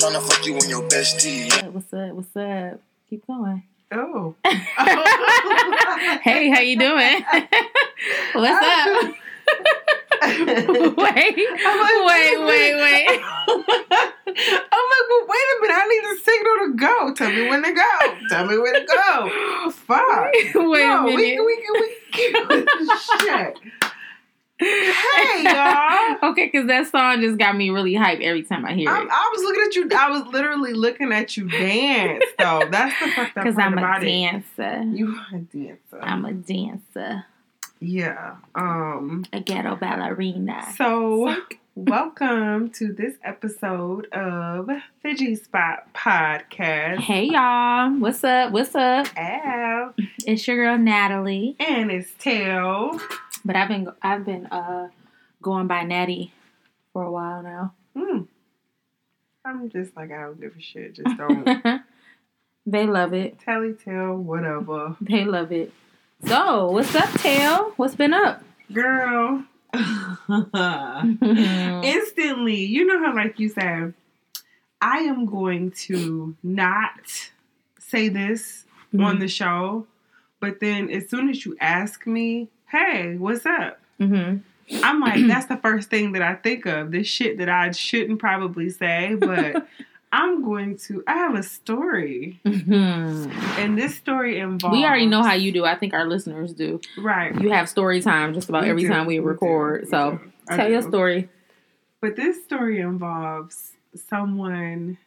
I'm tryna fuck you on your bestie, yeah. What's up? What's up? Keep going. Oh. hey, how you doing? What's up? wait, wait, wait, wait. I'm like, well, wait a minute. I need a signal to go. Tell me when to go. Tell me when to go. Fuck. Wait no, a minute. We, we, we, we, shit. Hey, y'all. Okay, because that song just got me really hyped every time I hear I'm, it. I was looking at you. I was literally looking at you dance, though. That's the fucked up Because I'm a about it. dancer. You are a dancer. I'm a dancer. yeah. Um. A ghetto ballerina. So, welcome to this episode of the G Spot Podcast. Hey y'all, what's up? What's up? Av It's your girl Natalie. and it's Tail. But I've been I've been uh going by Natty for a while now. Hmm. I'm just like I don't give a shit. Just don't they love it. telly tell whatever, They love it. So, what's up, Tail? What's been up? girl. Instantly, you know how like you said, I am going to not say this on the show, but then as soon as you ask me, hey, what's up? hmm I'm like, that's the first thing that I think of. This shit that I shouldn't probably say, but I'm going to. I have a story, hmm and this story involves. We already know how you do. I think our listeners do. Right. You have story time just about We every do, time we we record. so, do. Tell your story. But this story involves someone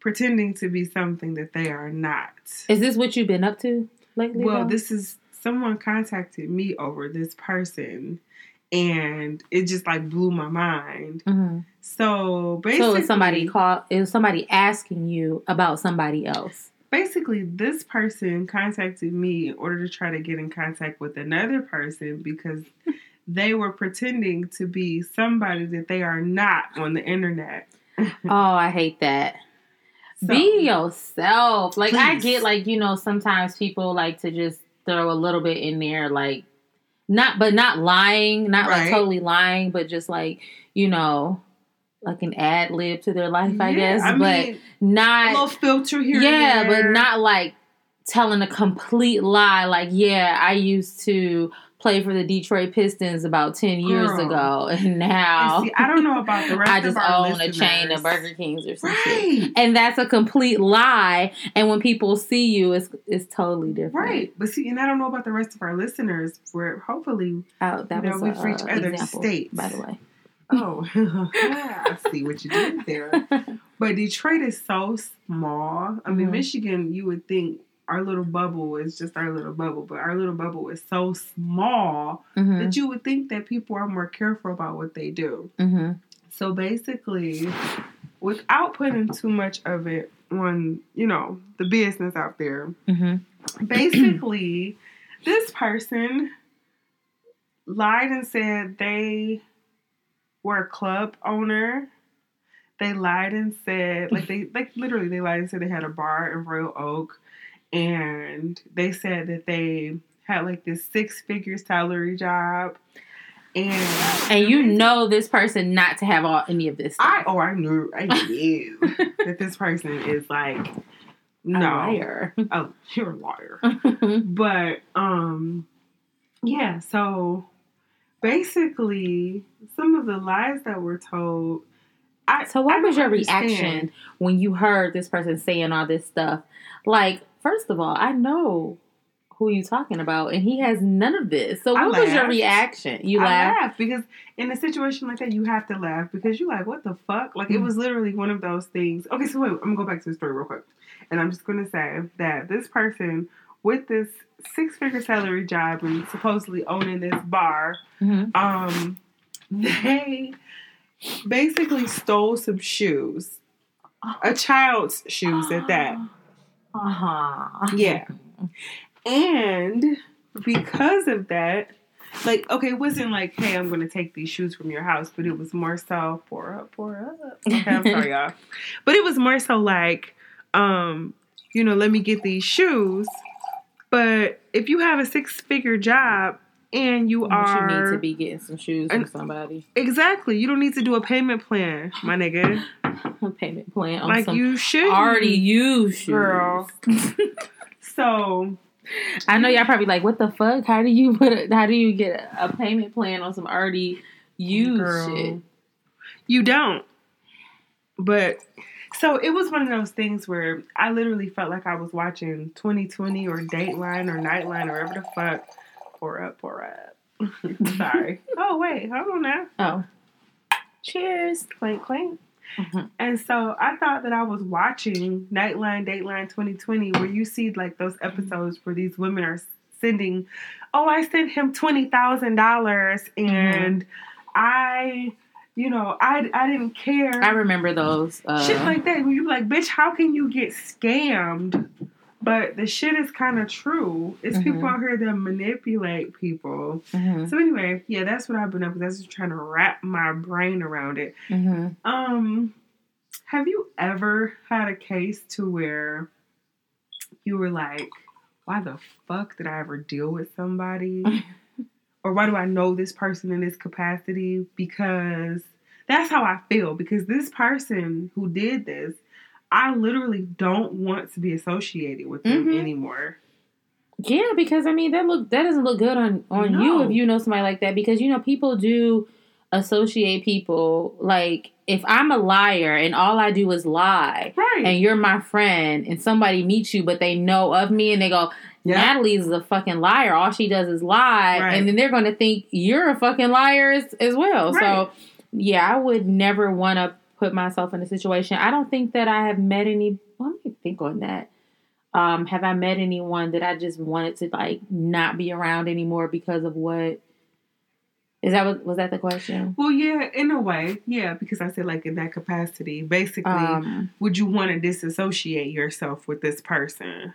pretending to be something that they are not. Is this what you've been up to lately? Well, though? this is someone contacted me over this person, and it just like blew my mind. Mhm. So basically, So, is somebody call? Is somebody asking you about somebody else? basically this person contacted me in order to try to get in contact with another person because they were pretending to be somebody that they are not on the internet. Oh, I hate that. So- Be yourself. Like I get like, you know, sometimes people like to just throw a little bit in there like not but not lying, not like totally lying, but just like, you know, like an ad lib to their life, I guess. I but mean, a not little filter here. Yeah, but not like telling a complete lie like, yeah, I used to play for the Detroit Pistons about 10 years Girl. ago and And now see, I don't know about the rest I just own a chain of. Burger Kings or some shit. Right. And that's a complete lie. And when people see you, it's it's totally different. Right, but see, and I don't know about the rest of our listeners. Where hopefully, Oh, that You know, was we've reached uh, other example, states. by the way. oh, yeah, I see what you did there. But Detroit is so small. I mean, Mhm. Michigan, you would think our little bubble is just our little bubble, but our little bubble is so small hmm that you would think that people are more careful about what they do. hmm So basically, without putting too much of it on, you know, the business out there, hmm basically, this person lied and said they were a club owner. They lied and said, like they like literally they lied and said they had a bar in Royal Oak, and they said that they had like this six figure salary job, and And you know this person not to have all any of this. I Stuff. oh I knew I knew that this person is like A no liar. oh you're a liar. but um yeah so basically some of the lies that were told I, so what I was your understand. reaction when you heard this person saying all this stuff? Like, first of all, I know who you talking about, and he has none of this. So I what was your reaction? You laughed. laughed because in a situation like that you have to laugh because you're like what the fuck like it Mm. was literally one of those things okay so wait I'm gonna go back to the story real quick and I'm just gonna say that this person with this six figure salary job and supposedly owning this bar Mhm. um they basically stole some shoes a child's shoes at that Uh-huh. yeah and because of that like okay it wasn't like hey i'm gonna take these shoes from your house but it was more so pour up pour up okay i'm sorry y'all but it was more so like um you know let me get these shoes but if you have a six figure job and you But are you need to be getting some shoes from somebody. exactly. You don't need to do a payment plan, my nigga. A payment plan on like some you should already used shoes. Girl. So I know y'all probably like, what the fuck? How do you put? A, how do you get a payment plan on some already used Girl. shit? You don't. But so it was one of those things where I literally felt like I was watching 2020 or Dateline or Nightline or whatever the fuck. Pour up, pour up. Sorry. oh wait, hold on now. Oh, cheers. Clink clink. Mhm. And so I thought that I was watching Nightline, Dateline 2020, where you see like those episodes where these women are sending, oh, I sent him twenty thousand dollars, and I, you know, I I didn't care. I remember those. Uh, shit like that. Where you like, bitch, how can you get scammed? But the shit is kind of true. It's people Mhm. out here that manipulate people. mhm, So anyway, yeah, that's what I've been up with. That's just trying to wrap my brain around it. mhm. Um, have you ever had a case to where you were like, why the fuck did I ever deal with somebody? or why do I know this person in this capacity? Because that's how I feel. Because this person who did this, I literally don't want to be associated with them Mhm. anymore. Yeah, because I mean that look that doesn't look good on on you if you know somebody like that because you know people do associate people like if I'm a liar and all I do is lie Right. and you're my friend and somebody meets you but they know of me and they go. Natalie's a fucking liar all she does is lie Right. and then they're going to think you're a fucking liar as, as well Right. so yeah I would never want to put myself in a situation. I don't think that I have met any let me think on that. Um have I met anyone that I just wanted to like not be around anymore because of what? Is that what was that the question? Well, yeah, in a way, yeah, because I said like in that capacity, basically, um would you want to disassociate yourself with this person?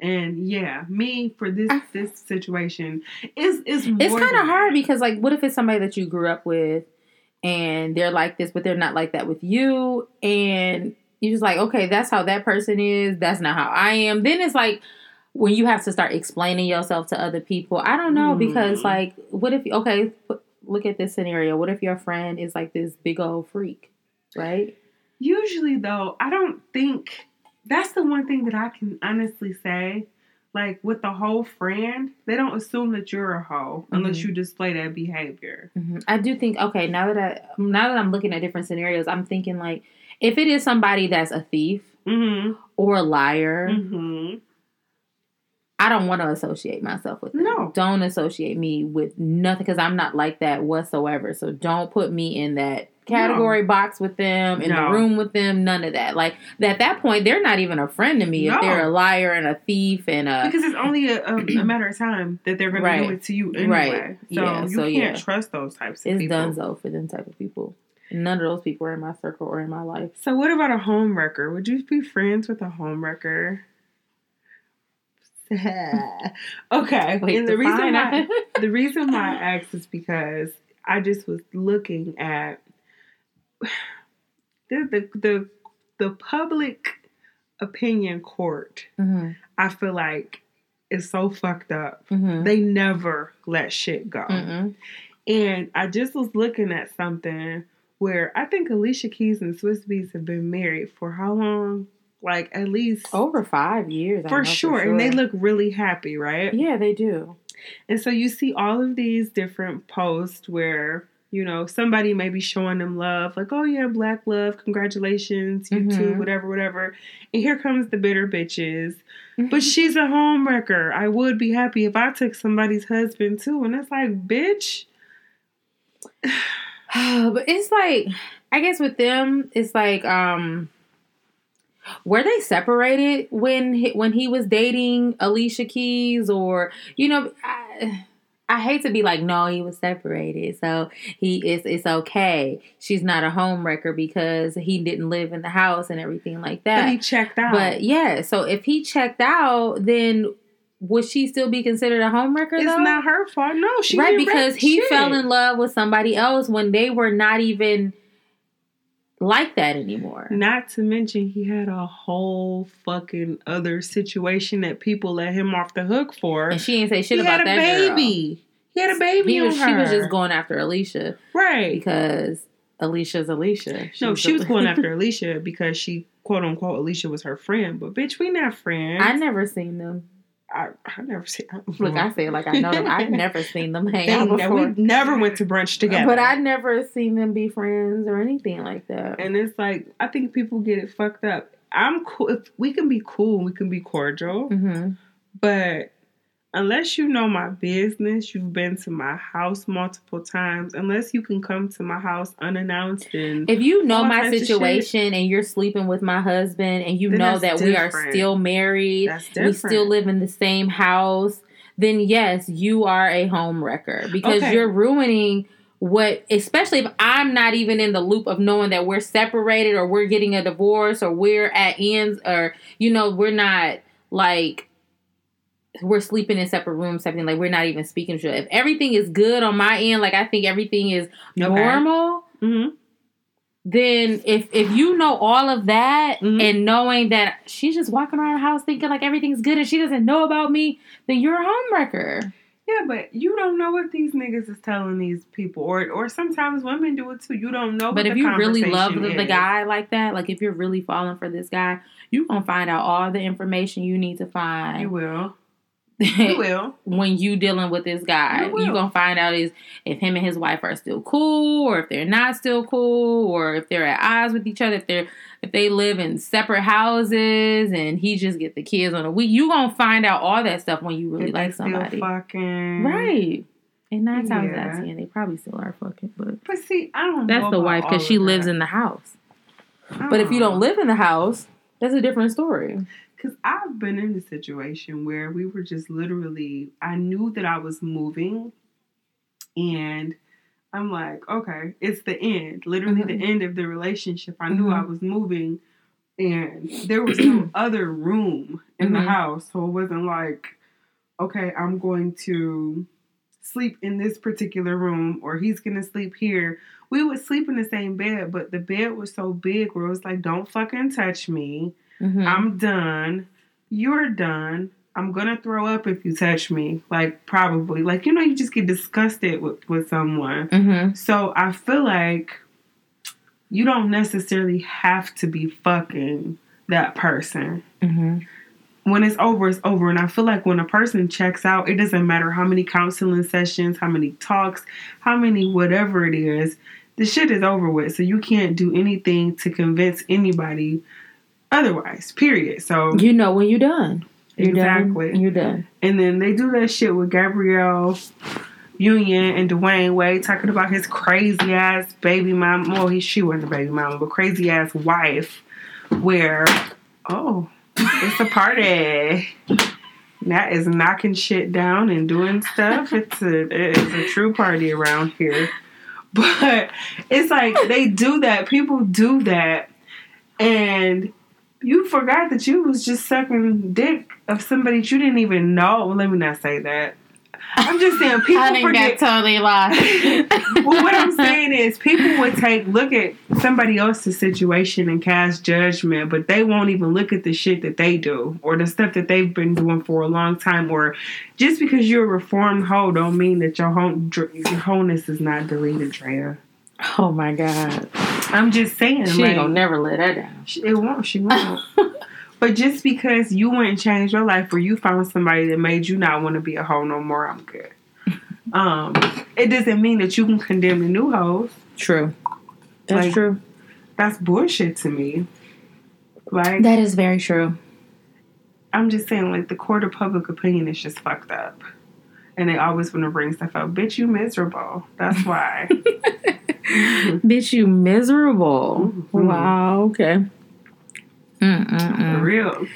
And yeah, me for this I- this situation is is it's kind of hard because like what if it's somebody that you grew up with and they're like this but they're not like that with you. And you're just like okay that's how that person is. That's not how i am. Then it's like when you have to start explaining yourself to other people. I don't know because Mm. like what if okay look at this scenario. What if your friend is like this big old freak right? Usually, though, I don't think that's the one thing that I can honestly say. Like with the whole friend, they don't assume that you're a hoe unless Mhm. you display that behavior. Mhm. I do think okay. Now that I now that I'm looking at different scenarios, I'm thinking like if it is somebody that's a thief Mm-hmm. or a liar, Mm-hmm. I don't want to associate myself with them. No. Don't associate me with nothing because I'm not like that whatsoever. So don't put me in that category box with them, in No. the room with them, none of that. Like at that point, they're not even a friend to me if they're a liar and a thief and a Because it's only a, a, a matter of time that they're going to do it to you anyway. Right. So Yeah, you so can't yeah. trust those types of it's people. donezo for them type of people. None of those people are in my circle or in my life. So what about a home wrecker? Would you be friends with a home wrecker? okay. Wait, and the reason why the reason why I asked is because I just was looking at the the the, the public opinion court. Mhm, I feel like is so fucked up. mhm, They never let shit go. mm-mm. And I just was looking at something where I think Alicia Keys and Swizz Beatz have been married for how long? Like at least Over five years, I for, sure. And they look really happy, right? Yeah, they do. And so you see all of these different posts where, you know, somebody may be showing them love, like, oh yeah, black love, congratulations, you too, Mhm. whatever, whatever. And here comes the bitter bitches. Mm-hmm. But she's a home wrecker. I would be happy if I took somebody's husband too. And it's like, bitch. but it's like I guess with them, it's like um were they separated when he, when he was dating Alicia Keys or you know I, I hate to be like no he was separated so he is it's okay she's not a home wrecker because he didn't live in the house and everything like that. But he checked out. but yeah so if he checked out then would she still be considered a home wrecker it's though not her fault. No, she right because he shit. fell in love with somebody else when they were not even like that anymore. Not to mention, he had a whole fucking other situation that people let him off the hook for. And she didn't say shit he about had a that baby. girl. He had a baby He was, she was just going after Alicia right. because Alicia's Alicia. no, she was going after Alicia because she quote unquote Alicia was her friend. But bitch, we not friends. I never seen them. I, I never see. Look, I say like I know them. I've never seen them hang out before. we never went to brunch together. But I'd never seen them be friends or anything like that. and it's like I think people get it fucked up. I'm cool. If we can be cool, we can be cordial. hmm But unless you know my business, you've been to my house multiple times. Unless you can come to my house unannounced and If you know my situation and you're sleeping with my husband and you know that that's we are still married, we still live in the same house, then yes, you are a home wrecker because Okay. you're ruining what especially if I'm not even in the loop of knowing that we're separated or we're getting a divorce or we're at ends or you know, we're not like we're sleeping in separate rooms, something like we're not even speaking to. If everything is good on my end, like I think everything is Okay. normal, Mhm. then if if you know all of that Mhm. and knowing that she's just walking around the house thinking like everything's good and she doesn't know about me, then you're a homewrecker. Yeah, but you don't know what these niggas is telling these people, or or sometimes women do it too. You don't know. But if you really love the, the guy like that, like if you're really falling for this guy, you gonna find out all the information you need to find. you will. You will. when you dealing with this guy. You. You gonna find out is if him and his wife are still cool, or if they're not still cool, or if they're at odds with each other, if they're if they live in separate houses and he just get the kids on a week. You gonna find out all that stuff when you really If like somebody, fucking right? And nine times out of ten, they probably still are fucking, but But see, I don't. that's the wife because she lives that. in the house. But if you don't live in the house, that's a different story. Because I've been in a situation where we were just literally, I knew that I was moving, and I'm like, okay, it's the end, literally Mhm. the end of the relationship. I knew Mhm. I was moving, and there was no other room in the Mhm. house. So it wasn't like, okay, I'm going to sleep in this particular room or he's going to sleep here. We would sleep in the same bed, but the bed was so big where it was like, don't fucking touch me. Mhm. I'm done. You're done. I'm gonna throw up if you touch me. Like probably. Like you know, you just get disgusted with, with someone. Mhm. So I feel like you don't necessarily have to be fucking that person. Mhm. When it's over, it's over. And I feel like when a person checks out, it doesn't matter how many counseling sessions, how many talks, how many whatever it is, the shit is over with. So you can't do anything to convince anybody otherwise. Period. So You know when you're done. You're Exactly. done. You're done. and then they do that shit with Gabrielle Union and Dwyane Wade talking about his crazy ass baby mama. Well, he she wasn't a baby mama, but crazy ass wife. Where oh, it's a party. That is knocking shit down and doing stuff. It's a it is a true party around here. But it's like they do that. People do that, and you forgot that you was just sucking dick of somebody that you didn't even know. Well, let me not say that. I'm just saying people I think forget. that totally lost. well, what I'm saying is people would take look at somebody else's situation and cast judgment, but they won't even look at the shit that they do or the stuff that they've been doing for a long time. Or just because you're a reformed hoe, don't mean that your home your wholeness is not deleted, Drea. Oh my god. I'm just saying, She like, ain't gonna never let that down. she- it won't. She won't. But just because you went and changed your life or you found somebody that made you not want to be a hoe no more, I'm good. Um, it doesn't mean that you can condemn the new hoes. True. That's Like- true. That's bullshit to me. Like That is very true. I'm just saying, like the court of public opinion is just fucked up. And they always want to bring stuff up. Bitch, you miserable. That's why. Bitch, you miserable. Mhm. Wow. Okay. For real.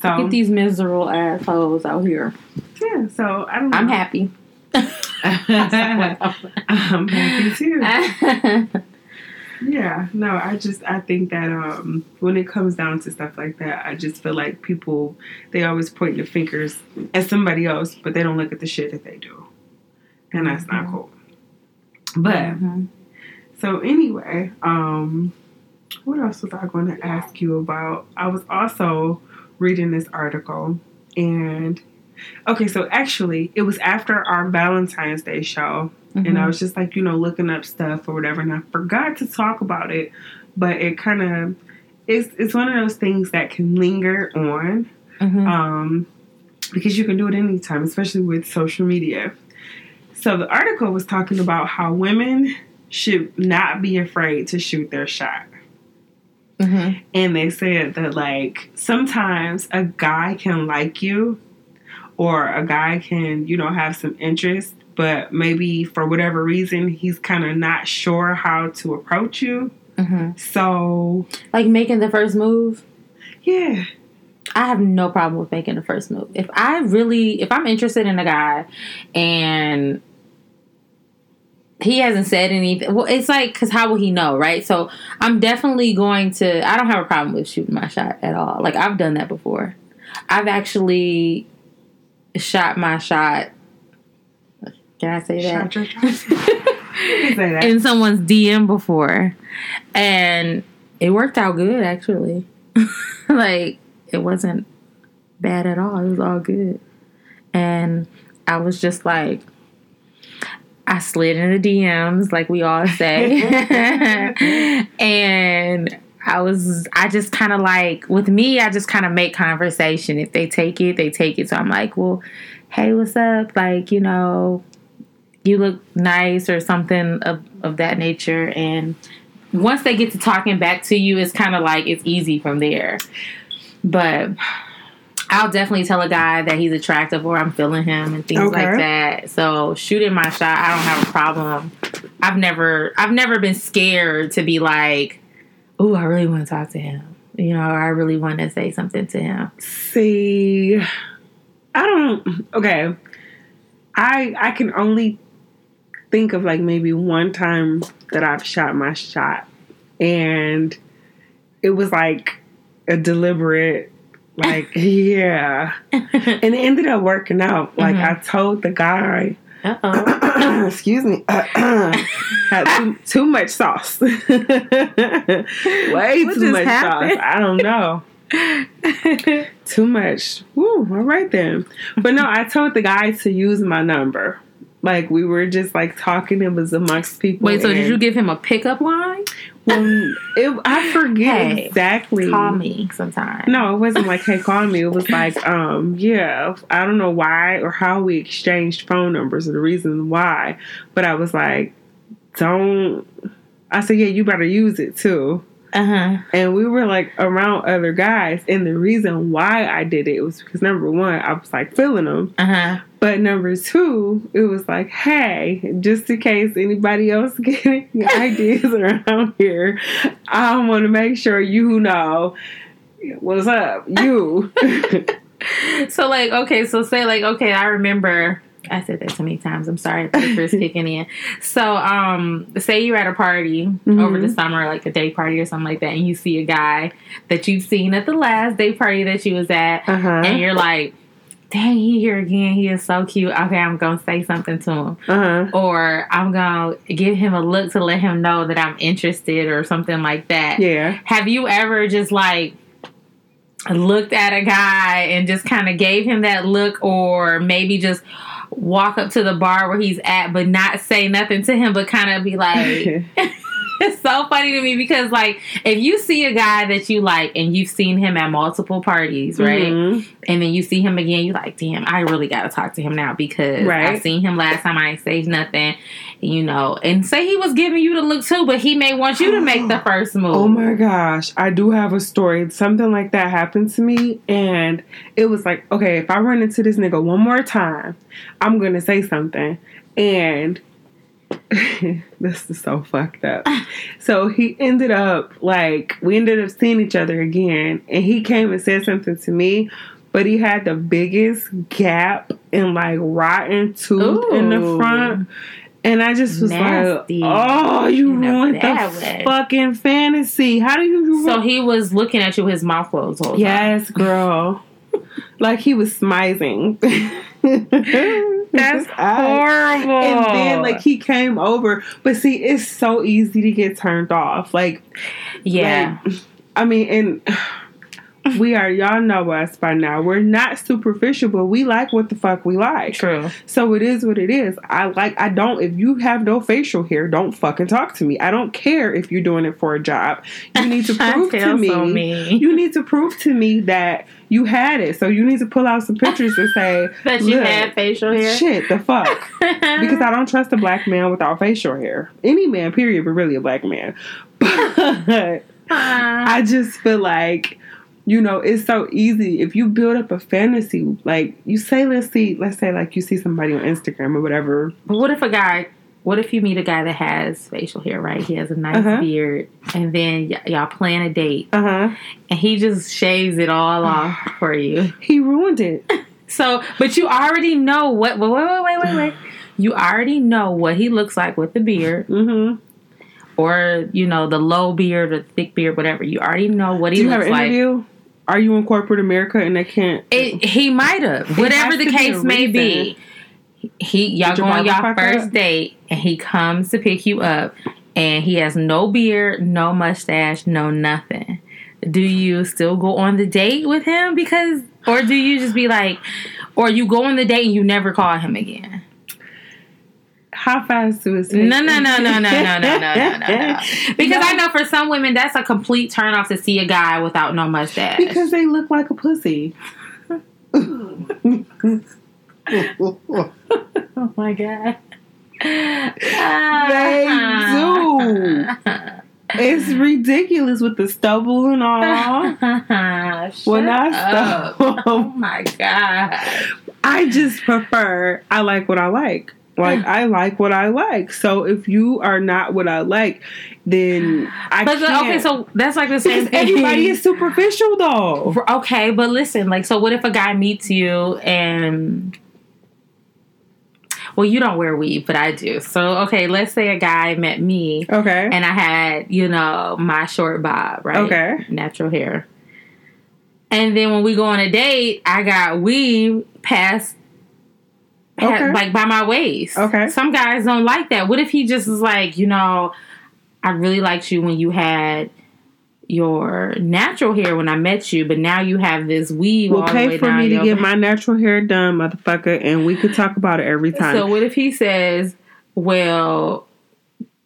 So Get these miserable assholes out here. yeah, so I don't know. I'm happy. I'm happy too. Yeah, no, I just I think that um when it comes down to stuff like that, I just feel like people they always point the fingers at somebody else, but they don't look at the shit that they do, and that's not Mhm. cool. But Mhm. So anyway, um, what else was I going to ask you about? I was also reading this article and okay, so actually it was after our Valentine's Day show and I Mhm. was just like, you know, looking up stuff or whatever and I forgot to talk about it, but it kind of it's it's one of those things that can linger on Mhm. um, because you can do it anytime, especially with social media. So the article was talking about how women should not be afraid to shoot their shot. Mhm. And they said that, like, sometimes a guy can like you or a guy can, you know, have some interest, but maybe for whatever reason, he's kind of not sure how to approach you. Mhm. So, Like making the first move. yeah. I have no problem with making the first move. If I really, if I'm interested in a guy and he hasn't said anything, well, it's like, because how will he know, right? So I'm definitely going to, I don't have a problem with shooting my shot at all. Like, I've done that before. I've actually shot my shot. Can I say that? Shot your shot. Say that. in someone's DM before, and it worked out good actually. like it wasn't bad at all. It was all good, and I was just like, I slid in the DMs like we all say, and. I was, I just kind of like, with me, I just kind of make conversation. If they take it, they take it. So I'm like, well, hey, what's up? Like, you know, you look nice or something of, of that nature and once they get to talking back to you it's kind of like it's easy from there but i'll definitely tell a guy that he's attractive or i'm feeling him and things Okay. like that. So shooting my shot i don't have a problem. I've never i've never been scared to be like oh i really want to talk to him. You know i really want to say something to him. See, I don't. Okay, I I can only think of like maybe one time that I've shot my shot, and it was like a deliberate, like yeah, and it ended up working out. Like Mhm. I told the guy. uh-oh excuse me, had too, too much sauce. Way What too much happened? sauce. I don't know. Too much. Woo, all right then. But no, I told the guy to use my number. Like we were just like talking, it was amongst people. wait so did you give him a pickup line Well, it, I forget Hey, exactly. call me sometime No, it wasn't like, hey, call me. It was like, um, yeah, I don't know why or how we exchanged phone numbers or the reason why. But I was like, don't. I said, yeah, you better use it too. Uh-huh And we were like around other guys. And the reason why I did it was because number one, I was like feeling them. uh-huh But number two, it was like, hey, just in case anybody else getting ideas around here, I want to make sure you know what's up. You. So like, okay, so say like, okay, I remember I said that so many times. I'm sorry, the first kicking in. So, um, say you're at a party over the summer, like a day party or something like that, and you see a guy that you've seen at the last day party that you was at, Uh huh. and you're like, "Dang, he here again. He is so cute." Okay, I'm gonna say something to him, Uh huh. or I'm gonna give him a look to let him know that I'm interested, or something like that. Yeah. Have you ever just like looked at a guy and just kind of gave him that look, or maybe just walk up to the bar where he's at, but not say nothing to him, but kind of be like, it's so funny to me because, like, if you see a guy that you like and you've seen him at multiple parties, right? Mhm. And then you see him again, you're like, damn, I really got to talk to him now because Right. I've seen him last time. I ain't saved nothing, you know. And say he was giving you the look too, but he may want you to make the first move. Oh my gosh, I do have a story. Something like that happened to me, and it was like, okay, if I run into this nigga one more time, I'm gonna say something. And this is so fucked up. So he ended up like we ended up seeing each other again, and he came and said something to me. But he had the biggest gap and like rotten tooth in the front. And I just was Nasty. like, oh, you In ruined the way. fucking fantasy. How do you So he was looking at you with his mouth closed. the whole time. Yes, girl. like he was smizing. That's horrible. And then like he came over, but see, it's so easy to get turned off. Like, yeah. like, I mean, and we are y'all know us by now. We're not superficial, but we like what the fuck we like. True. So it is what it is. I like I don't if you have no facial hair, don't fucking talk to me. I don't care if you're doing it for a job. You need to prove to me. so mean. You need to prove to me that you had it. So you need to pull out some pictures and say That you had facial hair. Shit, the fuck. because I don't trust a black man without facial hair. Any man, period, but really a black man. But I just feel like, you know, it's so easy. If you build up a fantasy, like you say, let's see, let's say like you see somebody on Instagram or whatever. But what if a guy? What if you meet a guy that has facial hair? Right, he has a nice Uh-huh. beard, and then y- y'all plan a date, Uh huh. and he just shaves it all off for you. He ruined it. So, but you already know what. Wait, wait, wait, wait, wait, wait. You already know what he looks like with the beard, Mm-hmm. or you know the low beard or thick beard, whatever. You already know what he Do you have looks an like. interview? Are you in corporate America and they can't? It, he might have, whatever the to be case may be. He y'all go on y'all fuck up? first date, and he comes to pick you up, and he has no beard, no mustache, no nothing. Do you still go on the date with him because, or do you just be like, or you go on the date and you never call him again? How fast do it? No, no, no, no, no, no, no, no, no, no, no. Because I know for some women that's a complete turn off to see a guy without no mustache. Because they look like a pussy. oh my god. They do. It's ridiculous with the stubble and all. When I stop. Oh my god. I just prefer. I like what I like. Like I like what I like. So if you are not what I like, then I But can't. okay, so that's like the same thing. everybody is superficial though. okay, but listen, like, so what if a guy meets you and well, you don't wear weave, but I do. So okay, let's say a guy met me Okay. and I had, you know, my short bob, right? Okay. Natural hair. And then when we go on a date, I got weave past, Okay. like by my waist. Okay. Some guys don't like that. What if he just is like, you know, I really liked you when you had your natural hair when I met you, but now you have this weave the pay way for me to get my natural hair done, motherfucker, and we could talk about it every time. So what if he says, "Well,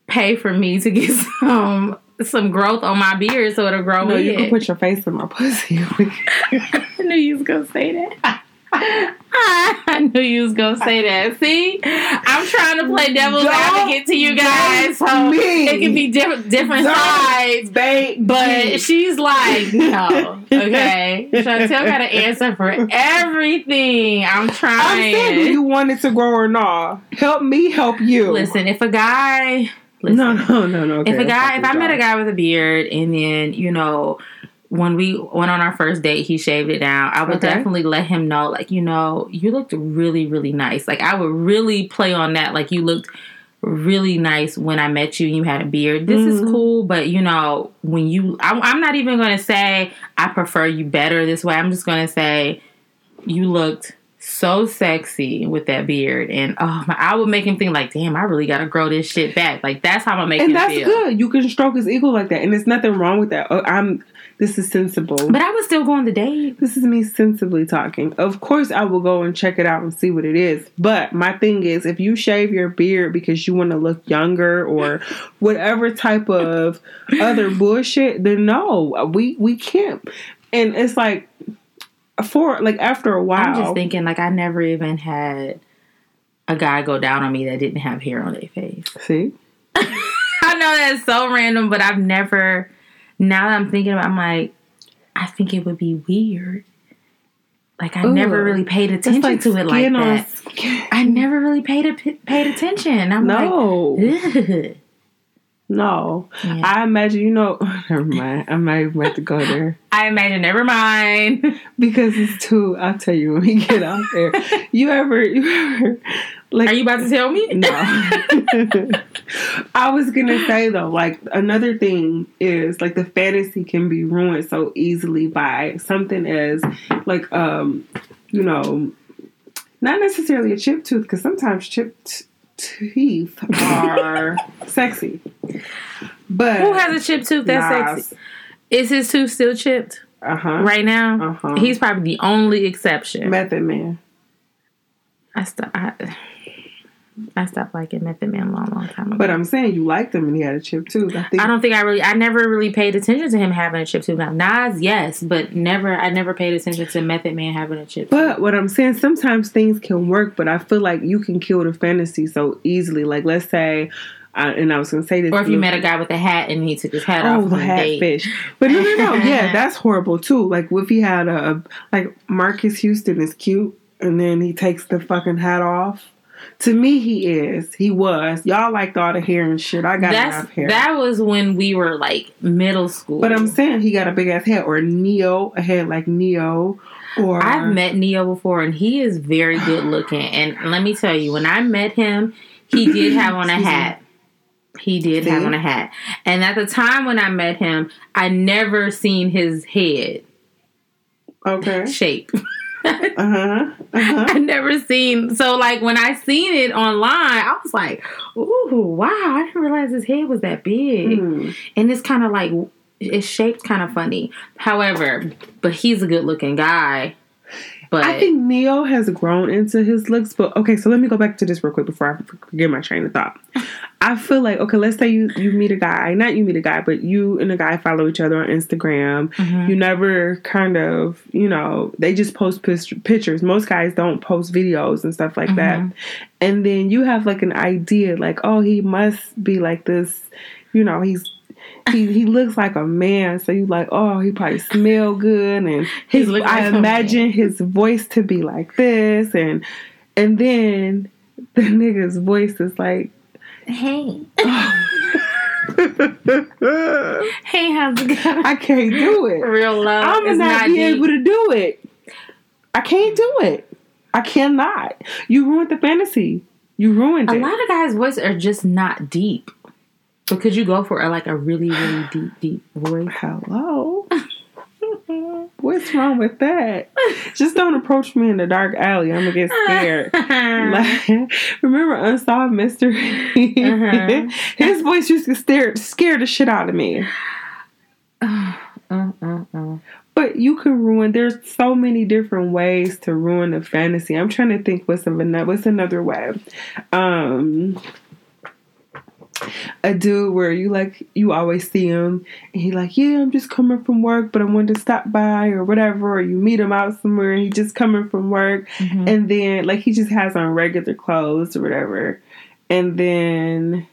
pay for me to get some some growth on my beard so it'll grow no, you it." can put your face in my pussy. I knew you was gonna say that. I knew you was gonna say that. See, I'm trying to play devil's Don't advocate to you guys, so me. it can be different different Don't sides. Babe, But she's like, no, okay. Chantel got an answer for everything. I'm trying. I'm saying, do you want it to grow or not? Help me help you. Listen, if a guy, listen, no, no, no, no. okay, if a guy, if I fucking met a guy with a beard, and then you know, when we went on our first date, he shaved it down. I would Okay. definitely let him know, like, you know, you looked really, really nice. Like, I would really play on that. Like, you looked really nice when I met you. and You had a beard. This is Mhm. cool, but you know, when you, I'm, I'm not even going to say I prefer you better this way. I'm just going to say you looked so sexy with that beard, and oh my, I would make him think like, damn, I really got to grow this shit back. Like that's how I'm gonna make and that's feel. good. You can stroke his ego like that, and there's nothing wrong with that. Oh, I'm. This is sensible. But I would still go on the date. this is me sensibly talking. Of course, I will go and check it out and see what it is. But my thing is, if you shave your beard because you want to look younger or whatever type of other bullshit, then no, we we can't. And it's like for like after a while, I'm just thinking like I never even had a guy go down on me that didn't have hair on their face. see, I know that's so random, but I've never. Now that I'm thinking about, it, I'm like, I think it would be weird. Like I never really paid attention like to it like that. skin. I never really paid a, paid attention. I'm No, like, Ugh. No. Yeah. I imagine you know. Never mind. I might have to go there. I imagine. Never mind. because it's too. I'll tell you when we get out there. You ever, you ever, like, Are you about to tell me? no. I was gonna say though, like another thing is like the fantasy can be ruined so easily by something as like um, you know, Not necessarily a chip tooth, because sometimes chipped teeth are sexy. But Who has a chipped tooth that's sexy? Is his tooth still chipped Uh huh. right now? Uh-huh. He's probably the only exception. Method Man. I, st- I, I stopped liking Method Man a long, long time ago. But I'm saying you liked him and he had a chip too. I think. I don't think I really, I never really paid attention to him having a chip too. Now, Nas, yes, but never, I never paid attention to Method Man having a chip. But what I'm saying, sometimes things can work, but I feel like you can kill the fantasy so easily. Like, let's say, uh, and I was going to say this. Or if you met a guy with a hat and he took his hat Oh, off the on a date. hatfish. But no, no, no. Yeah, that's horrible too. Like, if he had a, a- like, Marques Houston is cute, and then he takes the fucking hat off. To me, he is. He was. Y'all liked all the hair and shit. I got That's enough hair. that was when we were like middle school. but I'm saying he got a big ass head, or Ne-Yo, a head like Ne-Yo, or I've met Ne-Yo before, and he is very good looking. And let me tell you, when I met him, he did have on a hat. He did have on a hat. And at the time when I met him, I never seen his head okay, shape. uh huh, uh huh. I never seen so like when I seen it online, I was like, "Ooh, wow! I didn't realize his head was that big." Hmm. And it's kind of like it's shaped kind of funny. However, but he's a good looking guy. But I think Ne-Yo has grown into his looks, but okay, so let me go back to this real quick before I forget my train of thought. I feel like okay, let's say you you meet a guy, not you meet a guy, but you and a guy follow each other on Instagram. Mhm. You never kind of, you know, they just post pictures. Most guys don't post videos and stuff like that. Mhm. And then you have like an idea, like, oh, he must be like this, you know, he's. He, he looks like a man, so you like, oh, he probably smell good, and his I like a imagine his voice to be like this, and and then the nigga's voice is like, hey, hey, how's it going? I can't do it. Real low. I'm not, not be deep. able to do it. I can't do it. I cannot. You ruined the fantasy. You ruined a it. A lot of guys' voices are just not deep. But could you go for a, like a really, really deep, deep voice? Hello. What's wrong with that? Just don't approach me in the dark alley. I'm gonna get scared. Like, remember Unsolved Mystery? Uh-huh. His voice used to scare scare the shit out of me. Uh, uh, uh. But you can ruin. There's so many different ways to ruin a fantasy. I'm trying to think what's another what's another way. Um, a dude where you like you always see him and he like yeah I'm just coming from work but I wanted to stop by or whatever or you meet him out somewhere and he just coming from work Mhm. and then like he just has on regular clothes or whatever and then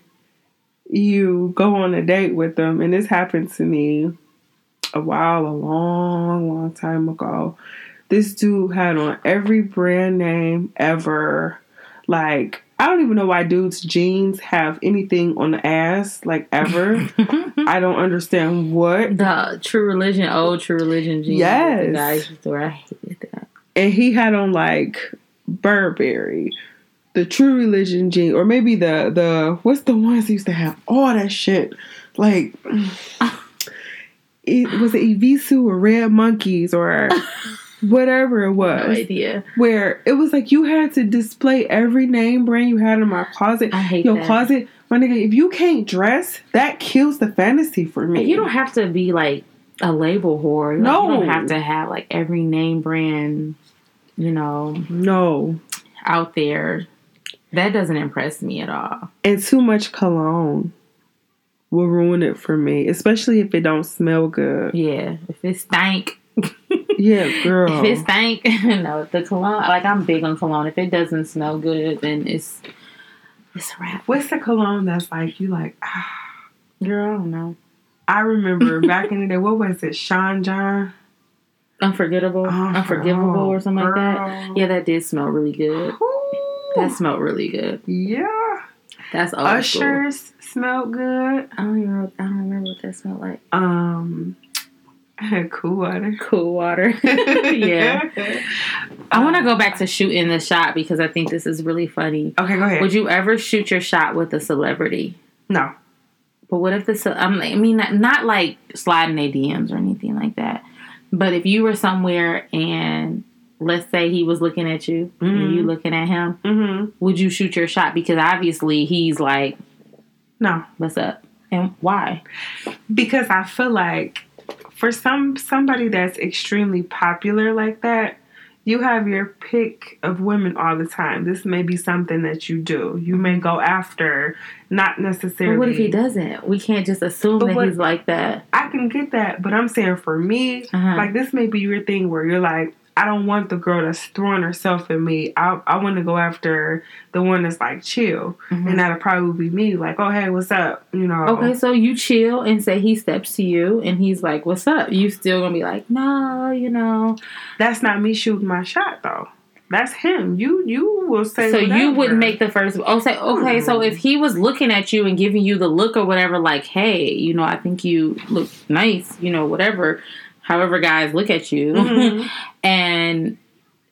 you go on a date with them and this happened to me a while a long long time ago this dude had on every brand name ever like i don't even know why dudes jeans have anything on the ass like ever i don't understand what the True Religion, old True Religion jeans. Yes. The guys used to wear. I hated that. and he had on like Burberry, the True Religion jeans, or maybe the the what's the ones that used to have all that shit, like it was it Evisu or Red Monkeys or whatever it No was, idea. where it was like you had to display every name brand you had in my closet. I hate Your that. closet, my nigga. If you can't dress, that kills the fantasy for me. You don't have to be like a label whore. Like, No. you don't have to have like every name brand, you know, no, out there. That doesn't impress me at all. and too much cologne will ruin it for me, especially if it don't smell good. Yeah, if it stank, Yeah, girl. if it stank, no, the cologne. Like I'm big on cologne. If it doesn't smell good, then it's it's a wrap. What's the cologne that's like you like? Ah. Girl, I don't know. I remember back in the day. What was it? Sean John. Unforgettable, Oh, unforgivable, or something like that. Yeah, that did smell really good. Ooh. That smelled really good. yeah. That's old school. Ushers smelled good. I don't even. I don't remember what that smelled like. Um, cool water. Cool water. yeah. I want to go back to shooting the shot because I think this is really funny. Okay, go ahead. Would you ever shoot your shot with a celebrity? no. But what if the I mean not, not like sliding their DMs or anything like that. But if you were somewhere and let's say he was looking at you and Mhm. you looking at him, hmm would you shoot your shot? Because obviously he's like, No, what's up? And why? because I feel like for some somebody that's extremely popular like that, you have your pick of women all the time. This may be something that you do. You may go after, not necessarily. But what if he doesn't? We can't just assume But that what- he's like that. I can get that, but I'm saying for me, Uh-huh. like this may be your thing where you're like, I don't want the girl that's throwing herself at me. I I want to go after the one that's like chill, Mhm. and that'll probably be me. Like, oh hey, what's up? You know. Okay, so you chill and say he steps to you and he's like, "What's up?" You still gonna be like, "No, you know." That's not me shooting my shot though. That's him. You you will say. so you wouldn't make the first. Oh, say okay. So if he was looking at you and giving you the look or whatever, like, "Hey, you know, I think you look nice," you know, whatever. However, guys look at you, Mhm. and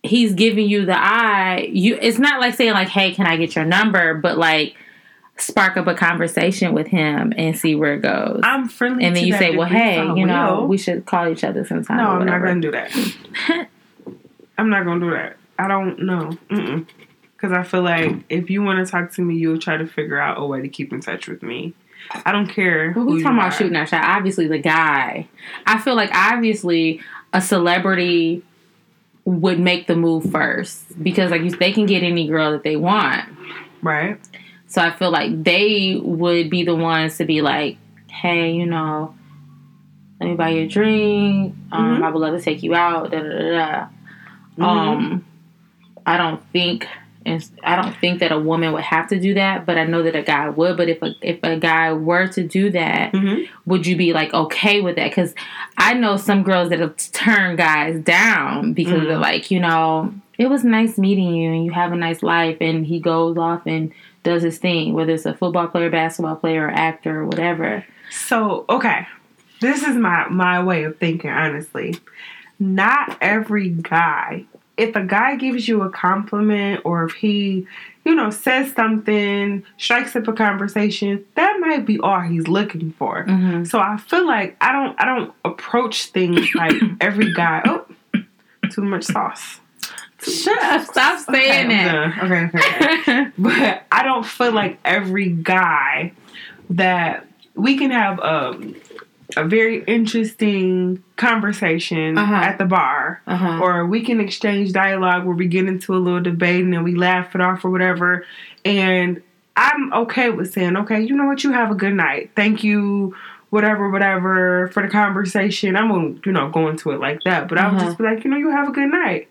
he's giving you the eye. You, it's not like saying like, "Hey, can I get your number?" But like, spark up a conversation with him and see where it goes. I'm friendly. and then you say, "Well, hey, you know, we should call each other sometime." No, I'm not gonna do that. I'm not gonna do that. I don't know. Because I feel like if you want to talk to me, you'll try to figure out a way to keep in touch with me. I don't care. But who we talking about shooting our shot. Obviously, the guy. I feel like obviously a celebrity would make the move first because like they can get any girl that they want. right? So I feel like they would be the ones to be like, "Hey, you know, let me buy you a drink. Um, Mhm. I would love to take you out." Da da da. da. Mhm. Um, I don't think. And I don't think that a woman would have to do that, but I know that a guy would. But if a if a guy were to do that, Mhm. would you be like okay with that? Because I know some girls that have turned guys down because Mhm. they're like, you know, it was nice meeting you and you have a nice life, and he goes off and does his thing, whether it's a football player, basketball player, or actor, or whatever. So okay, this is my my way of thinking. Honestly, not every guy. If a guy gives you a compliment, or if he, you know, says something, strikes up a conversation, that might be all he's looking for. Mm-hmm. So I feel like I don't I don't approach things like every guy. Oh, too much sauce. Shut up! Stop saying okay, I'm Okay, okay, okay. but I don't feel like every guy that we can have um, a very interesting conversation Uh-huh. at the bar, uh-huh. or we can exchange dialogue where we get into a little debate and then we laugh it off or whatever. And I'm okay with saying, okay, you know what, you have a good night. Thank you. Whatever, whatever for the conversation. I won't, you know, go into it like that, but I'll Uh-huh. just be like, you know, you have a good night.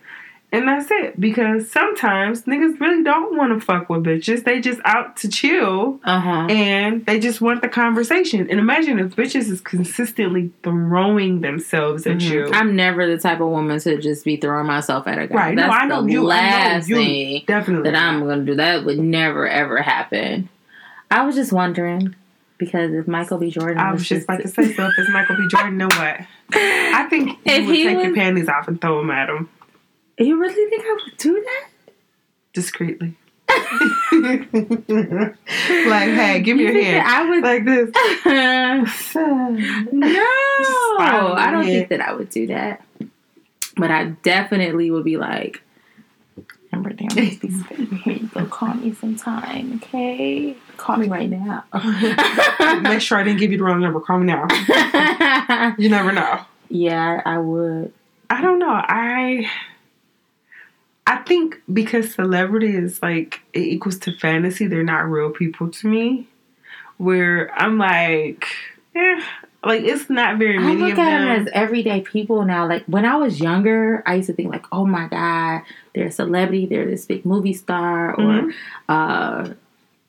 And that's it. Because sometimes niggas really don't want to fuck with bitches. They just out to chill uh-huh. and they just want the conversation. And imagine if bitches is consistently throwing themselves at Mhm. you. I'm never the type of woman to just be throwing myself at a guy. Right. No, I know the you. I know you. thing Definitely. that I'm gonna do. That would never ever happen. I was just wondering because if Michael B. Jordan, I was just about to say, so if it's Michael B. Jordan, then what? I think you If would he take your panties off and throw them at him you really think I would do that? discreetly. like, hey, give me You your hand. I would Like this. no, I don't think that I would do that. But I definitely would be like, Amber, damn, let's be spending here. You go call me sometime, okay? Call me right now. Make sure I didn't give you the wrong number. Call me now. You never know. yeah, I would. I don't know. I I think because celebrity is like it equals to fantasy, they're not real people to me. Where I'm like, eh, like it's not very I many look at them. them as everyday people now. Like when I was younger, I used to think like, "Oh my god, they're a celebrity, they're this big movie star or Mhm. uh,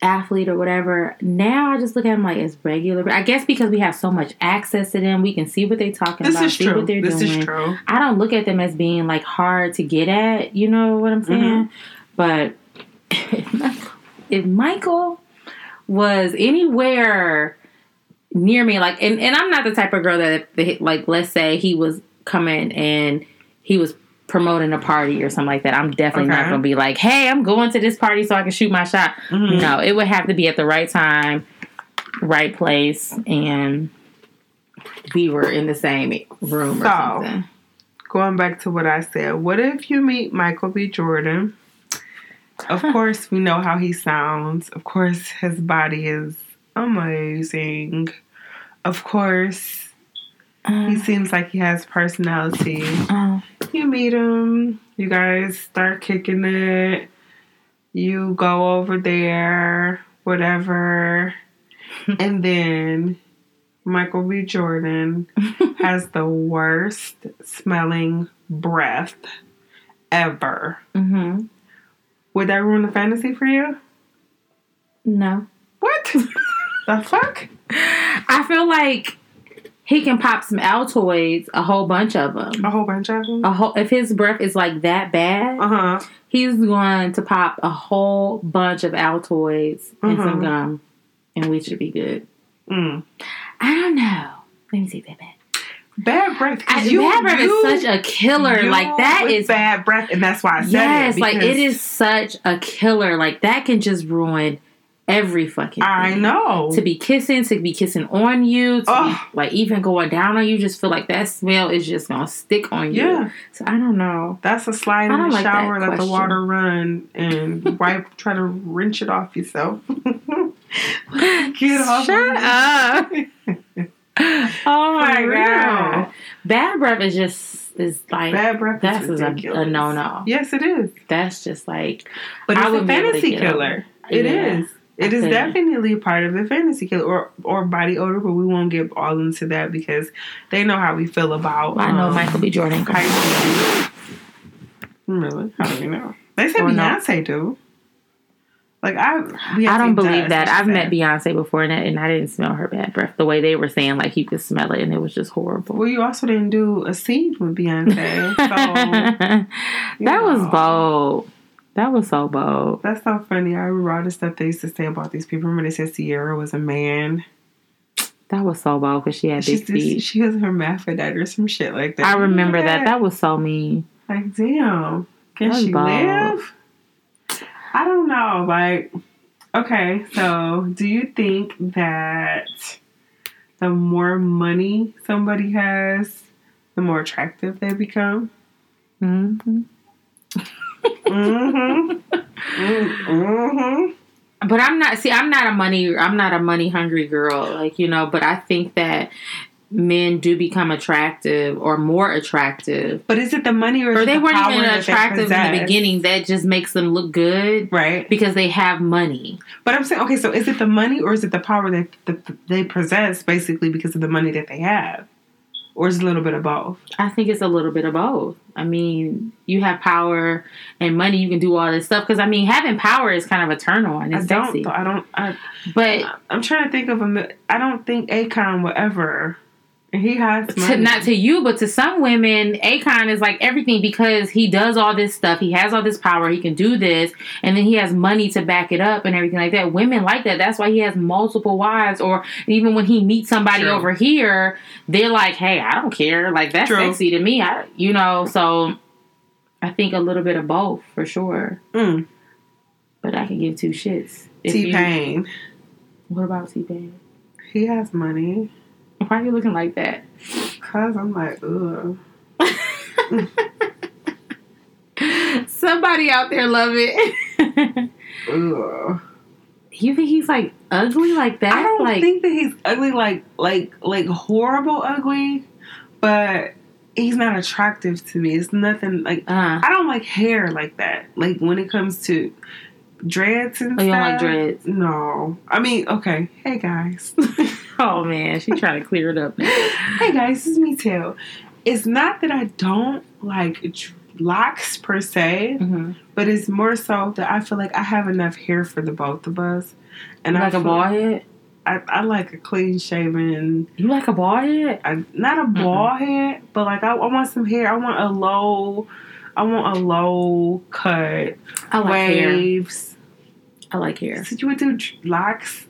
athlete or whatever." Now I just look at them like as regular. I guess because we have so much access to them, we can see what they're talking this about, is see true. what they're This doing. is true. I don't look at them as being like hard to get at. You know what I'm saying? Mm-hmm. But if Michael, was anywhere near me, like, and, and I'm not the type of girl that, if, like, let's say he was coming and he was promoting a party or something like that. I'm definitely not going to be like, hey, I'm going to this party so I can shoot my shot. Mhm. No, it would have to be at the right time, right place, and we were in the same room or So, something. going back to what I said, what if you meet Michael B. Jordan? Of course, we know how he sounds. Of course, his body is amazing. Of course, he Uh, seems like he has personality. uh, You meet him, you guys start kicking it. You go over there, whatever. and then Michael B. Jordan has the worst smelling breath ever. mhm. Would that ruin the fantasy for you? No. What? the fuck? I feel like he can pop some Altoids, a whole bunch of them. A whole bunch of them? A whole, if his breath is like that bad, Uh huh. he's going to pop a whole bunch of Altoids and some Mhm. gum, and we should be good. Mm. I don't know. Let me see that bad. Bad breath. I, bad breath is such a killer. you Like that is bad breath, and that's why I said yes. it. Like it is such a killer. Like that can just ruin every fucking. I thing. know. To be kissing, to be kissing on you, to be, like even going down on you, just feel like that smell is just gonna stick on you. Yeah. So I don't know. That's a slide in the like shower, let the water run, and wipe. try to wrench it off yourself. Get off. Shut up. Oh my god. Bad breath is just is like Bad breath that's is a, ridiculous. a no no. Yes, it is. That's just like But it's a be able to fantasy killer. It Yeah. is. It is definitely part of the fantasy killer or or body odor, but we won't get all into that because they know how we feel about. I know um, Michael B. Jordan. Really? How do you know? They say Or no. Beyonce do. Like I, I don't believe that. I've met. Beyonce before and, I- and I didn't smell her bad breath. The way they were saying like you could smell it and it was just horrible. Well, you also didn't do a scene with Beyonce, so that you was bold. That was so bold. that's so funny. I remember all the stuff they used to say about these people. Remember they said Ciara was a man. That was so bold because she had She's big feet. she was hermaphrodite or some shit like that. I remember Yeah. that. That was so mean. Like, damn, can she bold. live? I don't know. Like, okay, so do you think that the more money somebody has, the more attractive they become? hmm Mm-hmm. mm-hmm. But I'm not. See, I'm not a money. I'm not a money hungry girl. Like you know. But I think that men do become attractive or more attractive, But is it the money or, or it they the weren't even attractive in the beginning. That just makes them look good Right. because they have money. But I'm saying, okay, so is it the money or is it the power that, that they possess basically because of the money that they have? Or is it a little bit of both? I think it's a little bit of both. I mean, you have power and money. You can do all this stuff because I mean, having power is kind of a turn on. It's I don't. sexy, I don't. I, but I'm trying to think of a. I don't think Akon would ever. He has to, not to you, but to some women, Akon is like everything because he does all this stuff. He has all this power. He can do this, and then he has money to back it up and everything like that. Women like that. That's why he has multiple wives. Or even when he meets somebody True. over here, they're like, "Hey, I don't care. Like that's True. sexy to me." I, you know, so I think a little bit of both for sure. Mm, But I can give two shits. T Pain. What about T Pain? He has money. Why are you looking like that? Cause I'm like, ugh. Somebody out there love it. Ugh. you think he's like ugly like that? I don't like think that he's ugly, like like like horrible ugly, but he's not attractive to me. It's nothing like uh I don't like hair like that. Like when it comes to dreads and Oh, you stuff. don't like dreads? No. I mean, okay. Hey guys. Oh man, she's trying to clear it up. hey guys, this is me too. It's not that I don't like locks per se, hmm but it's more so that I feel like I have enough hair for the both of us. And I like a bald head? I, I like a clean shaven, You like a bald head? I, not a bald head, but like I, I want some hair. I want a low, I want a low cut, I like hair. waves. I like hair. So you would do locks?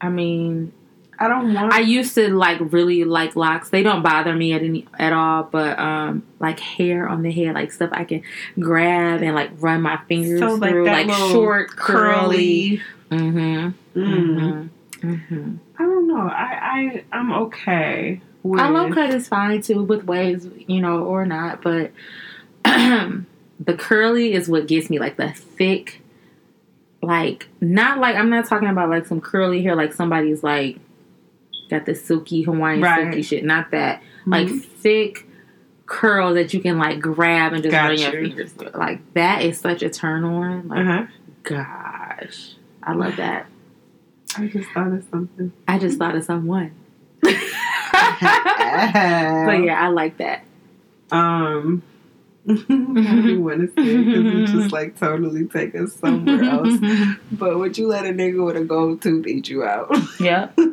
I mean, I don't want. I used to like really like locks. They don't bother me at any at all, but um like hair on the head, like stuff I can grab and like run my fingers so like through, like short curly. curly. Mm-hmm. Mm. Mm-hmm. Mm-hmm. I don't know. I I I'm okay With, I low cut is fine too with waves, you know, or not. But the curly is what gets me, like the thick, like not like I'm not talking about like some curly hair, like somebody's like got the silky Hawaiian Right. silky shit. Not that, like Mhm. thick curl that you can like grab and just Got run your fingers through. Like that is such a turn on. Like Uh-huh. gosh, I love that. I just thought of something. I just thought of someone. but yeah, I like that. Um, I don't want to say because it just like totally take us somewhere else. But would you let a nigga with a gold tooth eat you out? Yeah. you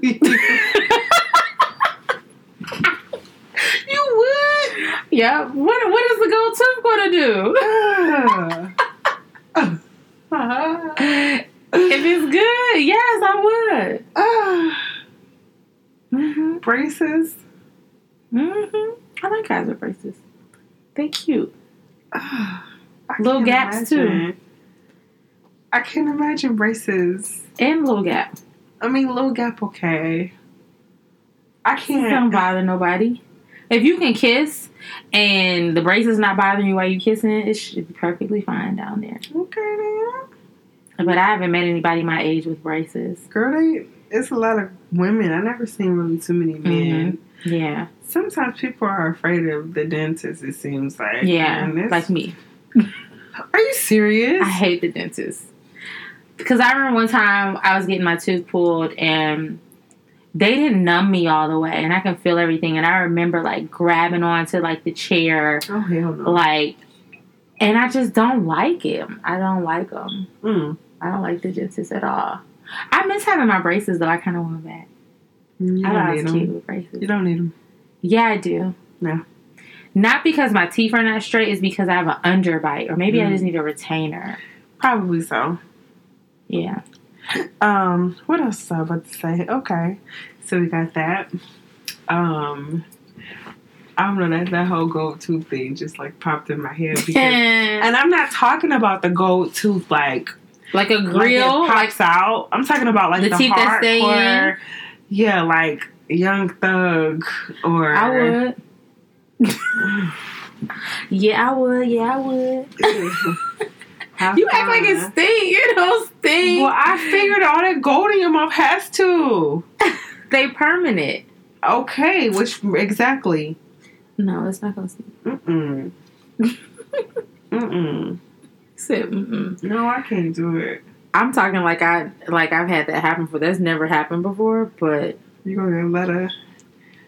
would. Yeah. What what is the gold tooth gonna do? Ah. if it's good, yes, I would. Ah. hmm Braces. hmm I like Kaiser braces. They cute. I Little gaps, too. I can't imagine braces. And little gap. I mean, little gap, okay. I Don't can't. bother nobody. If you can kiss and the braces not bothering you while you kissing, it should be perfectly fine down there. Okay, then. But I haven't met anybody my age with braces. Girl, they, it's a lot of women. I never seen really too many men. Mm-hmm. Yeah. Sometimes people are afraid of the dentist, it seems like. Yeah. Like me. Are you serious? I hate the dentist. Because I remember one time I was getting my tooth pulled and they didn't numb me all the way and I can feel everything. And I remember like grabbing onto like the chair, oh, hell no. like, and I just don't like him. I don't like them. Mm. I don't like the dentist at all. I miss having my braces though. I kind of want them back. You I don't need them. cute braces. You don't need them. Yeah, I do. No. Not because my teeth are not straight, it's because I have an underbite, or maybe I Mm. just need a retainer. Probably so. Yeah. Um, what else was I about to say? Okay. So we got that. Um I don't know that that whole gold tooth thing just like popped in my head because and I'm not talking about the gold tooth like like a like grill, like pops out. I'm talking about like The the, teeth that stay hardcore- Yeah, like Young Thug or I would. yeah, I would. Yeah, I would. Have You act like it stink. It don't stink. Well, I figured all that gold in your mouth has to. they permanent. Okay, which exactly? No, it's not gonna stink. Mm-mm. Mm-mm. Said, mm-mm. No, I can't do it. I'm talking like I like I've had that happen before. That's never happened before, but You're gonna let a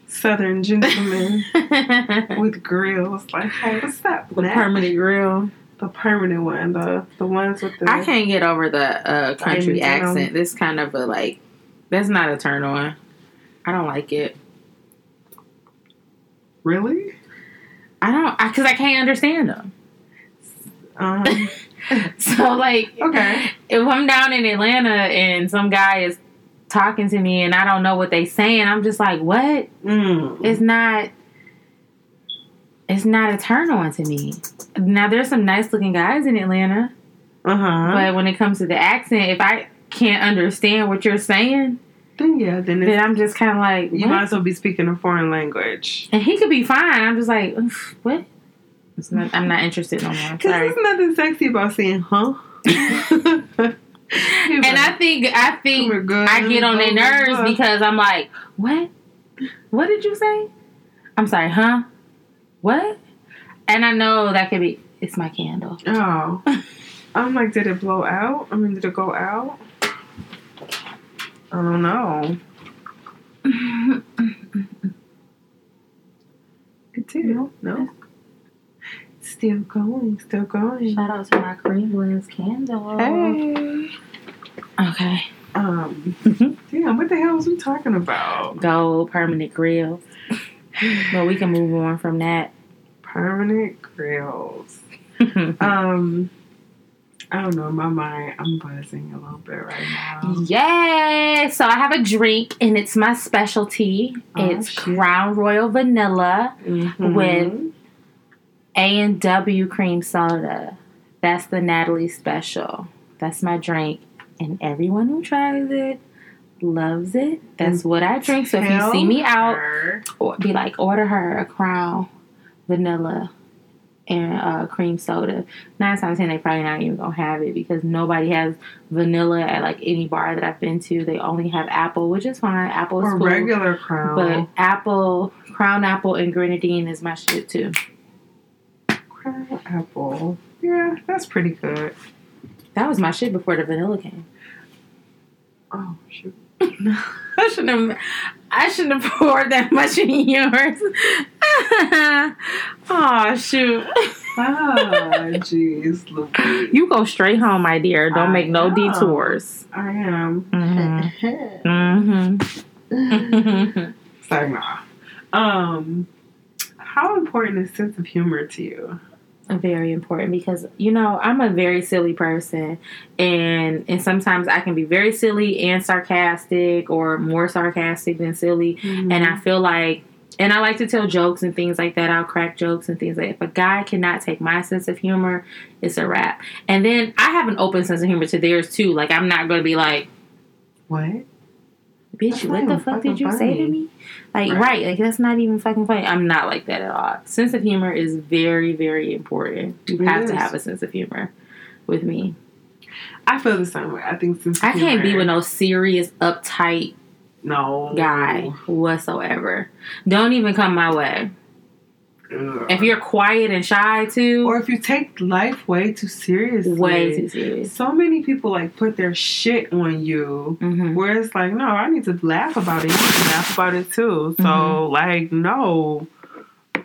southern gentleman with grills like, hey, what's up? the Nat?" permanent grill. the permanent one, the the ones with the. I can't get over the uh, country accent. This kind of a like. That's not a turn on. I don't like it. really. I don't because I can't understand them. Um, So like, okay. if I'm down in Atlanta and some guy is talking to me and I don't know what they saying, I'm just like, what? Mm. It's not. It's not a turn on to me. Now there's some nice looking guys in Atlanta, Uh huh. but when it comes to the accent, if I can't understand what you're saying, then yeah, then then I'm just kind of like, you what? might as well be speaking a foreign language. and he could be fine. I'm just like, what? Not, I'm not interested no more. Because there's nothing sexy about saying, huh? And I think I think oh We're. I get on their oh blah, nerves because I'm like, what? What did you say? I'm sorry, huh? What? And I know that could be. It's my candle. Oh. I'm like, did it blow out? I mean, did it go out? I don't know. It did. No. No. Still going. Still going. Shout out to my cream candle. Hey. Okay. Um. Damn. What the hell was we talking about? Gold permanent grill. but we can move on from that. Permanent grills. Um. I don't know. My mind, I'm buzzing a little bit right now. Yay! So I have a drink and it's my specialty. Oh, it's shit. Crown Royal Vanilla Mhm. With- A and W cream soda. That's the Natalie special. That's my drink. And everyone who tries it loves it. That's what I drink. So if you see me out, or be like, order her a crown, vanilla, and uh, cream soda. Nine times ten, they probably not even gonna have it because nobody has vanilla at like any bar that I've been to. They only have apple, which is fine. Apple is or cool. regular crown. But apple, crown apple, and grenadine is my shit too. Apple. Yeah, that's pretty good. That was my shit before the vanilla came. Oh shoot. I shouldn't have. I shouldn't have poured that much in yours. oh shoot! Ah, jeez. You go straight home, my dear. Don't I make no detours. I am. Mm-hmm. Mm-hmm. so nah. Um, how important is sense of humor to you? Very important because you know I'm a very silly person, and and sometimes I can be very silly and sarcastic, or more sarcastic than silly. Mm-hmm. And I feel like, and I like to tell jokes and things like that. I'll crack jokes and things like that. If a guy cannot take my sense of humor, it's a wrap. And then I have an open sense of humor to theirs too. Like I'm not going to be like, what? Bitch, what the fuck did you say to me? Like, Right. right. like that's not even fucking funny. I'm not like that at all. Sense of humor is very, very important. You It have to have a sense of humor with me. I feel the same way. I think sense of I can't be with no serious, uptight no guy whatsoever. Don't even come my way. If you're quiet and shy too, or if you take life way too seriously, way too serious. So many people like put their shit on you. hmm Where it's like, no, I need to laugh about it. You need to laugh about it too. So, Mhm. like, no.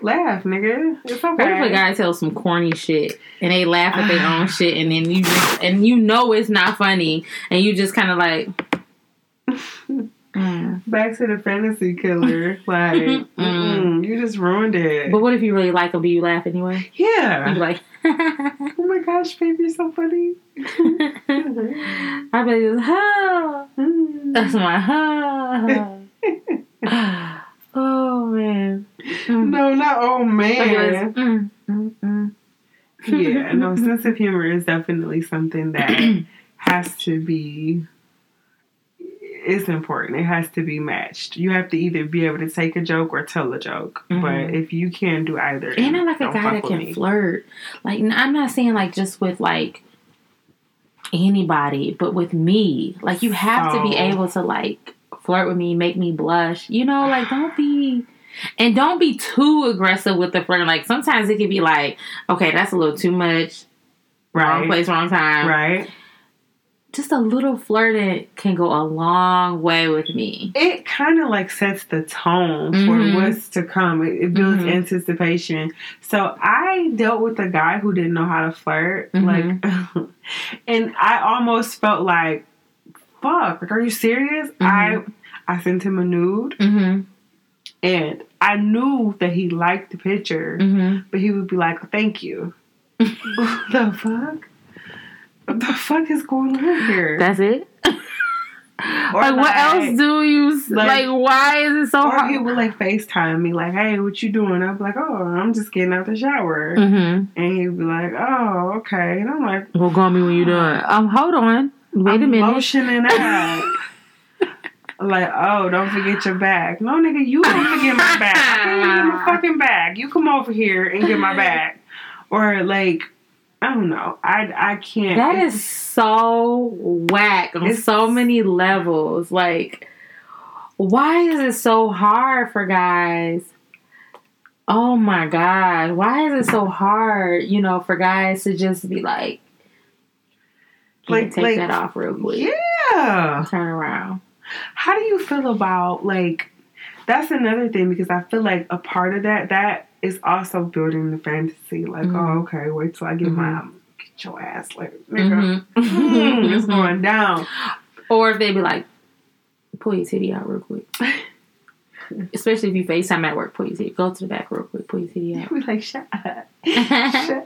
Laugh, nigga. It's okay. What if a guy tells some corny shit and they laugh at their own shit and then you just and you know it's not funny and you just kind of like, mm. Back to the fantasy killer. Like, Mm. mm-mm, you just ruined it. but what if you really like him? Do you laugh anyway? You yeah. be like, Oh my gosh, baby, you're so funny. I be just, oh, that's my oh. oh man. Mm. no, not oh man. mm, mm, mm. yeah, no, sense of humor is definitely something that has to be. It's important. It has to be matched. You have to either be able to take a joke or tell a joke. Mhm. But if you can't do either, And I like a guy that can me. flirt. Like I'm not saying like just with like anybody, but with me. Like you have to be able to like flirt with me, make me blush. You know, like don't be and don't be too aggressive with the flirt. Like sometimes it can be like, okay, that's a little too much. Wrong place, wrong time. Right. Just a little flirting can go a long way with me. It kind of like sets the tone for what's to come. It, it builds Mhm. anticipation. So I dealt with a guy who didn't know how to flirt. Mhm. Like, and I almost felt like, fuck, like, are you serious? I, I sent him a nude Mm-hmm. and I knew that he liked the picture, Mm-hmm. but he would be like, thank you. the fuck? What the fuck is going on here? That's it. Like, what else do you like- like, Why is it so Or hard? he would like FaceTime me, like, hey, what you doing? I'd be like, oh, I'm just getting out the shower. mm-hmm. And he'd be like, oh, okay. And I'm like, Well, call me when you're done. Um, hold on. Wait I'm a minute. Lotioning up. like, oh, don't forget your bag. No, nigga, you don't forget my bag. I can't even get my fucking bag. You come over here and get my bag. Or like, I don't know. I I can't. That is so whack on so many levels. Like, why is it so hard for guys? Oh my god, why is it so hard? You know, for guys to just be like, like take like- that off real quick, yeah. turn around. How do you feel about like? That's another thing because I feel like a part of that that is also building the fantasy. Like, Mhm. oh, okay, wait till I get my Mhm. get your ass like nigga. Mhm. it's going down. Or if they be like, pull your titty out real quick. Especially if you FaceTime at work, pull your titty. Go to the back real quick, pull your titty out. We like shut up. Shut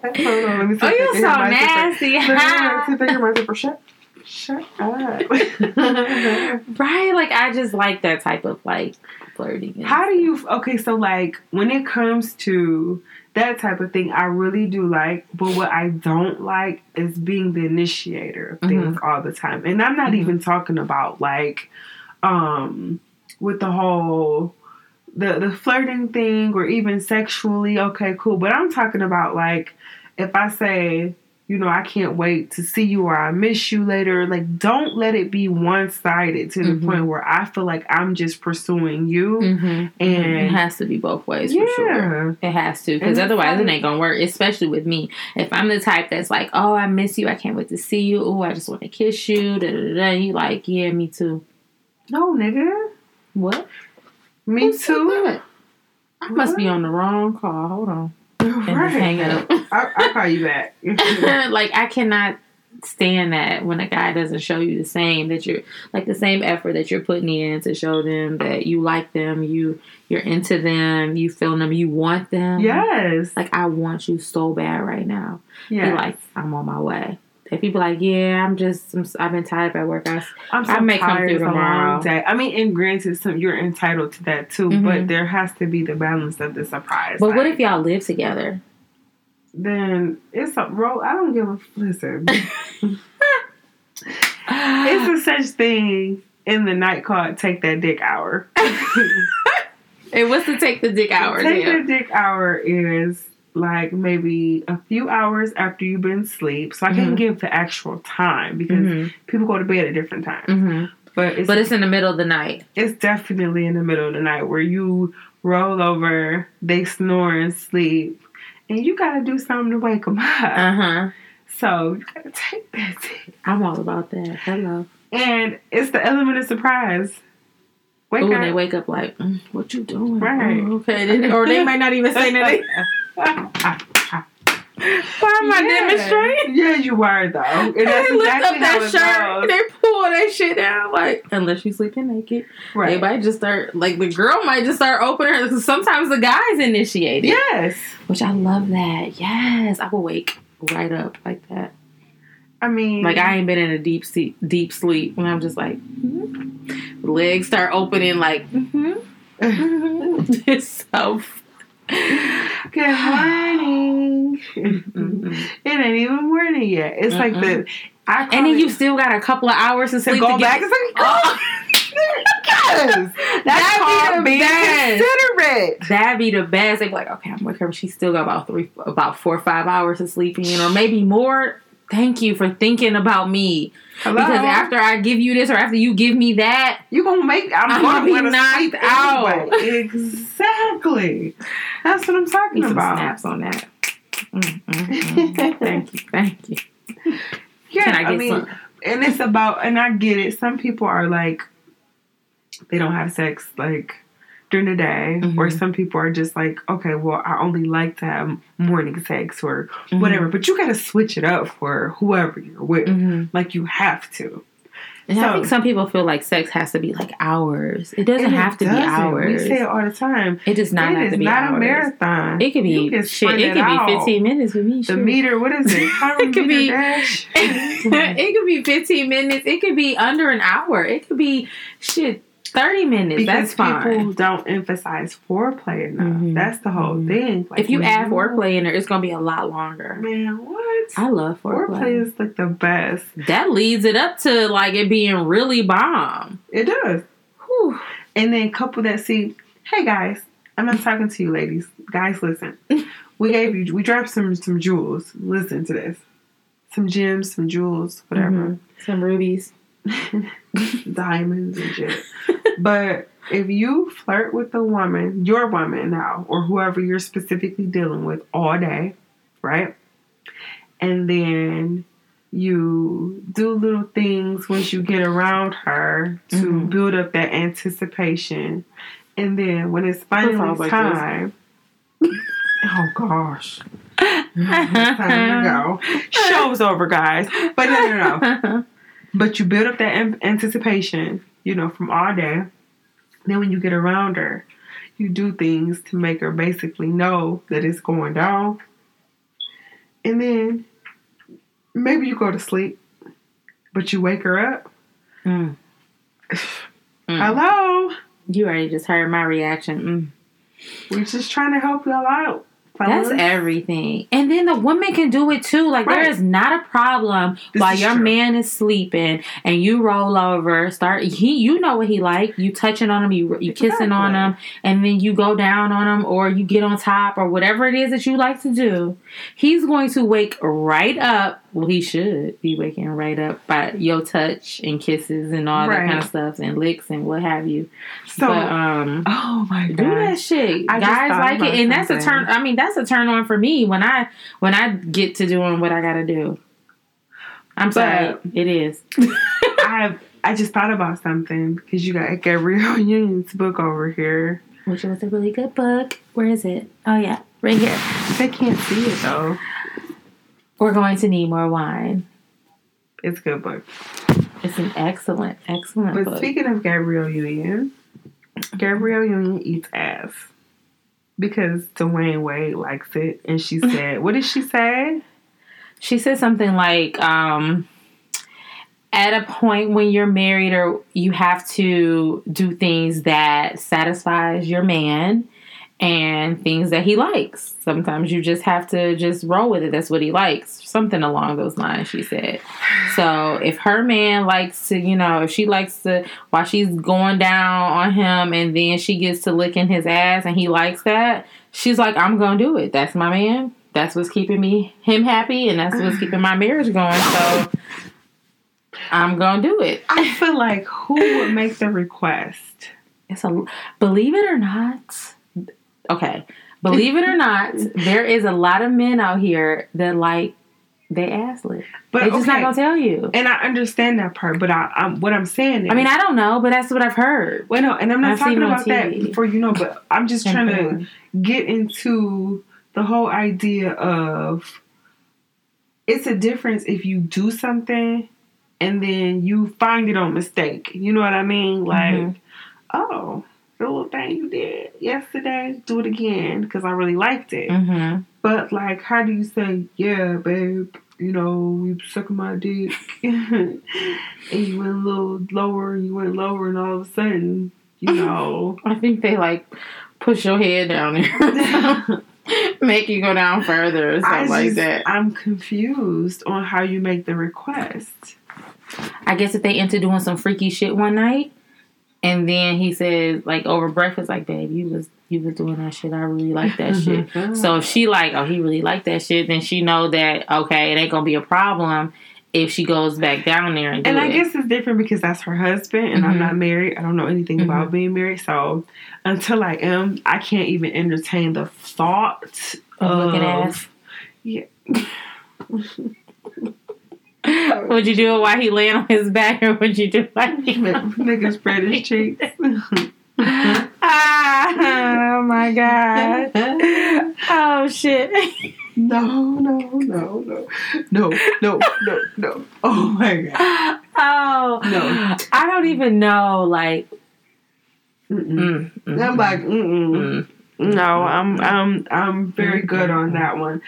up. Hold on, let me see. Oh, you're so my nasty. Let me see if I can my zipper. Shut. Shut up. right? Like I just like that type of like flirting. How do you? Okay, so like when it comes to that type of thing, I really do like. But what I don't like is being the initiator of things all the time. And I'm not Mhm. even talking about like, um with the whole the the flirting thing or even sexually okay cool but i'm talking about like if i say you know i can't wait to see you or i miss you later like don't let it be one-sided to the Mhm. point where i feel like i'm just pursuing you Mm-hmm. it has to be both ways for sure. It has to, because otherwise like- it ain't gonna work. Especially with me, if I'm the type that's like, "Oh, I miss you. I can't wait to see you. Oh, I just want to kiss you." Da, da, da. You like, yeah, me too. no nigga What? me Who too? I must be on the wrong call. Hold on, and just hang up. I, I'll call you back like I cannot stand that when a guy doesn't show you the same that you're like the same effort that you're putting in to show them that you like them, you you're into them, you feel them, you want them. yes Like I want you so bad right now. yeah like I'm on my way. If people like, yeah, I'm just, I'm, I've been tired at work. I'm so I may come tired. through It's a long tomorrow. day. I mean, and granted, some you're entitled to that too, Mhm. but there has to be the balance of the surprise. but what if y'all live together? then it's a roll? I don't give a listen. it's a such thing in the night called "Take That Dick Hour." Hey, what's the take the dick hour? Take Yeah. That Dick Hour is like maybe a few hours after you've been asleep, so I can't Mhm. give the actual time because hmm people go to bed at different times. hmm But it's But it's in the middle of the night. it's definitely in the middle of the night where you roll over, they snore and sleep, and you gotta do something to wake them up. Uh huh. So you gotta take that. I'm all about that. Hello. And it's the element of surprise. Wake Ooh, they wake up like, mm, what you doing? Right. Oh, okay. Or they might not even say nothing. Why am I yeah. demonstrating? Yeah, you are though. And They lift exactly up that shirt. goes. They pull that shit down. Like, unless you sleeping naked, right? they might just start. Like, the girl might just start opening her. Sometimes the guys initiate it, Yes. which I love that. Yes, I will wake right up like that. I mean, Like I ain't been in a deep sleep, deep sleep, and I'm just like, mhm. legs start opening. Like, mm-hmm, mm-hmm. it's so. good morning. It ain't even morning yet. It's like the. I And then it- you still got a couple of hours to to sleep go to back. It's like, Oh. yes. That's That'd be the being best. considerate. That'd be the best. They'd be like, okay, I'm with her. She still got about three, about four or five hours of sleeping in, or maybe more. Thank you for thinking about me. Hello? Because after I give you this, or after you give me that, you're gonna make, I'm, I'm gonna, gonna be knocked sleep out. Anyway. Exactly. That's what I'm talking need about. snaps on that. Mm, mm, mm. thank you, thank you. Yeah, Can I I, get mean, some? and it's about, and I get it. Some people are like, they don't have sex like during the day, Mhm. or some people are just like, okay, well, I only like to have morning sex or Mm-hmm. whatever. But you got to switch it up for whoever you're with. hmm Like you have to. And I think some people feel like sex has to be like hours. It doesn't have to be doesn't. hours. We say it all the time. it does not it have is to be not hours. a marathon. It could You be can shit. It could be 15 minutes with me. The shit. meter, what is it? It could be- it could be 15 minutes. It could be under an hour. It could be shit 30 minutes. because That's fine. people don't emphasize foreplay enough. Mhm. That's the whole Mhm. thing. Like, if you add foreplay in there, it's gonna be a lot longer. man, what? I love Foreplay foreplay. is like the best. That leads it up to like it being really bomb. It does. Whew. And then couple that see, hey guys, I'm not talking to you ladies. Guys, listen. We gave you we dropped some some jewels. Listen to this. Some gems, some jewels, whatever. Mhm. Some rubies. Diamonds and shit. but if you flirt with a woman, your woman now, or whoever you're specifically dealing with all day, right? And then you do little things once you get around her to Mhm. build up that anticipation. And then when it's finally like time, oh gosh, time to go. Show's over, guys. But no, no, no. But you build up that an- anticipation, you know, from all day. Then when you get around her, you do things to make her basically know that it's going down. And then maybe you go to sleep, but you wake her up. Mm. Mm. Hello. You already just heard my reaction. We're just trying to help y'all out. That's everything. And then the woman can do it too. Like there Right. is not a problem This while your true. man is sleeping and you roll over, start he you know what he like. You touching on him, you you kissing on him, and then you go down on him or you get on top or whatever it is that you like to do. He's going to wake right up. Well, he should be waking right up by your touch and kisses and all that kind of stuff and licks and what have you. So, but um oh my god, do that shit. I Guys like it, and that's a turn. I mean, that's a turn on for me when I when I get to doing what I gotta do. I'm sorry, it is. I I just thought about something because you got Gabrielle Union's book over here. Which was a really good book. Where is it? Oh yeah, right here. They can't see it though. We're going to need more wine. It's a good book. It's an excellent, excellent But book. speaking of Gabrielle Union, Gabrielle Union eats ass because Dwyane Wade likes it, and she said, "What did she say?" she said something like, um, at a point when you're married or you have to do things that satisfies your man and things that he likes. Sometimes you just have to just roll with it. That's what he likes. Something along those lines, she said. So if her man likes to, you know, if she likes to, while she's going down on him and then she gets to licking his ass and he likes that, she's like, I'm going to do it. That's my man. That's what's keeping me, him happy, and that's what's ah. keeping my marriage going. So I'm going to do it. I feel like who would make the request? It's a believe it or not. Okay, believe it or not, there is a lot of men out here that like they ass lick. But They just okay, not gonna tell you. and I understand that part. But I, I'm what I'm saying. Is, I mean, I don't know, but that's what I've heard. well, no, and I'm not I've talking about that before you know. But I'm just trying to get into the whole idea of it's a difference if you do something and then you find it on mistake. You know what I mean? Like, Mhm. oh, the little thing you did yesterday, do it again because I really liked it. Mm-hmm. But like, how do you say, yeah, babe? You know, you sucking my dick, and you went a little lower, and you went lower, and all of a sudden, you know, I think they like push your head down there, make you go down further or something like that. I'm confused on how you make the request. I guess if they into doing some freaky shit one night, and then he says like over breakfast, like, babe, you was you was doing that shit. I really like that shit. So if she like, oh, he really like that shit, then she know that okay, it ain't gonna be a problem if she goes back down there and do And it. I guess it's different because that's her husband, and I'm Mhm. not married. I don't know anything Mhm. about being married. So until I am, I can't even entertain the thought Of of, looking ass. Yeah. would you do it while he laying on his back, or would you do it like Nigga spread his cheeks. ah, oh my god. Oh shit. No, no, no, no, no, no, no, no. Oh my god. Oh No. I don't even know. Like, Mm-mm. mm, mm, I'm like, mm-mm. mm. No, I'm I'm I'm very good on that one.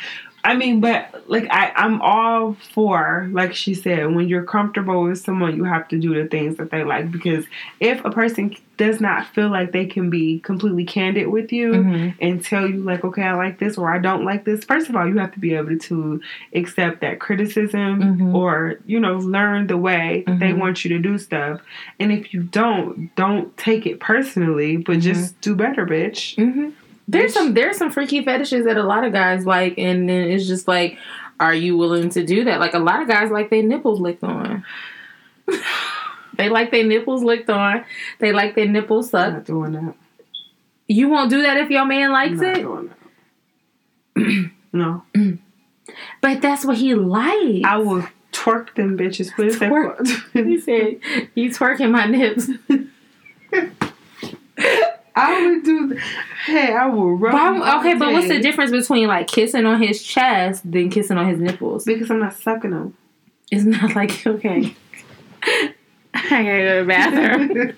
I mean, but like I, I'm all for, like she said, when you're comfortable with someone, you have to do the things that they like. Because if a person does not feel like they can be completely candid with you Mhm. and tell you, like, okay, I like this or I don't like this, first of all, you have to be able to accept that criticism Mhm. or, you know, learn the way that they want you to do stuff. And if you don't, don't take it personally, but just do better, bitch. There's some there's some freaky fetishes that a lot of guys like, and then it's just like, are you willing to do that? Like a lot of guys like their nipples licked on. they like their nipples licked on. They like their nipples I'm sucked. not doing that. You won't do that if your man I'm likes it, no. but that's what he likes. I will twerk them bitches. What is Twerk. he said, "You twerking my nips." I would do. Hey, I would rub. Why- okay, but what's the difference between like kissing on his chest than kissing on his nipples? Because I'm not sucking them. It's not like okay. I gotta go to the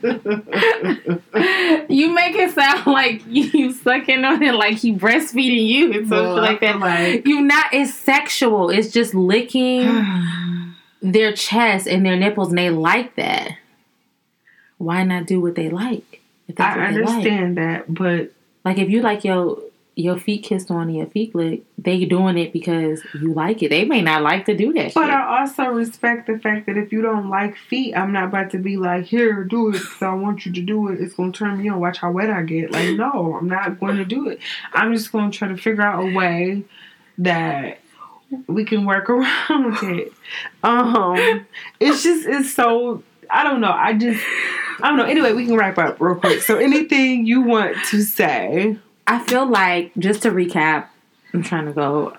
bathroom. you make it sound like you sucking on it like he breastfeeding you and something Well, like that. like- you not. It's sexual. It's just licking their chest and their nipples, and they like that. Why not do what they like? If that's I they like? understand that, but Like if you like your your feet kissed on and your feet licked, they doing it because you like it. They may not like to do that But shit. I also respect the fact that if you don't like feet, I'm not about to be like, here, do it. So I want you to do it. It's gonna turn me on. Watch how wet I get. Like, no, I'm not going to do it. I'm just gonna try to figure out a way that we can work around it. Um, it's just it's so I don't know. I just I don't know. Anyway, we can wrap up real quick. So anything you want to say? I feel like just to recap, I'm trying to go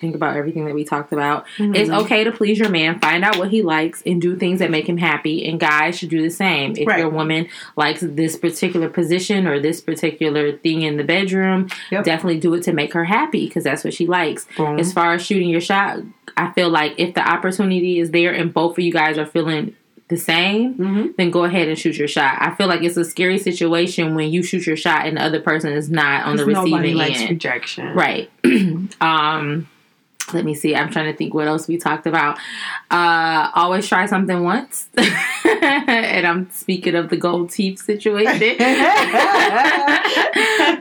think about everything that we talked about. It's Mhm. okay to please your man, find out what he likes, and do things that make him happy. And guys should do the same. If Right. your woman likes this particular position or this particular thing in the bedroom, Yep. definitely do it to make her happy because that's what she likes. Boom. As far as shooting your shot, I feel like if the opportunity is there and both of you guys are feeling the same, Mhm. then go ahead and shoot your shot. I feel like it's a scary situation when you shoot your shot and the other person is not on the receiving likes end. rejection. Right. um let me see. I'm trying to think what else we talked about. Uh always try something once. and I'm speaking of the gold teeth situation.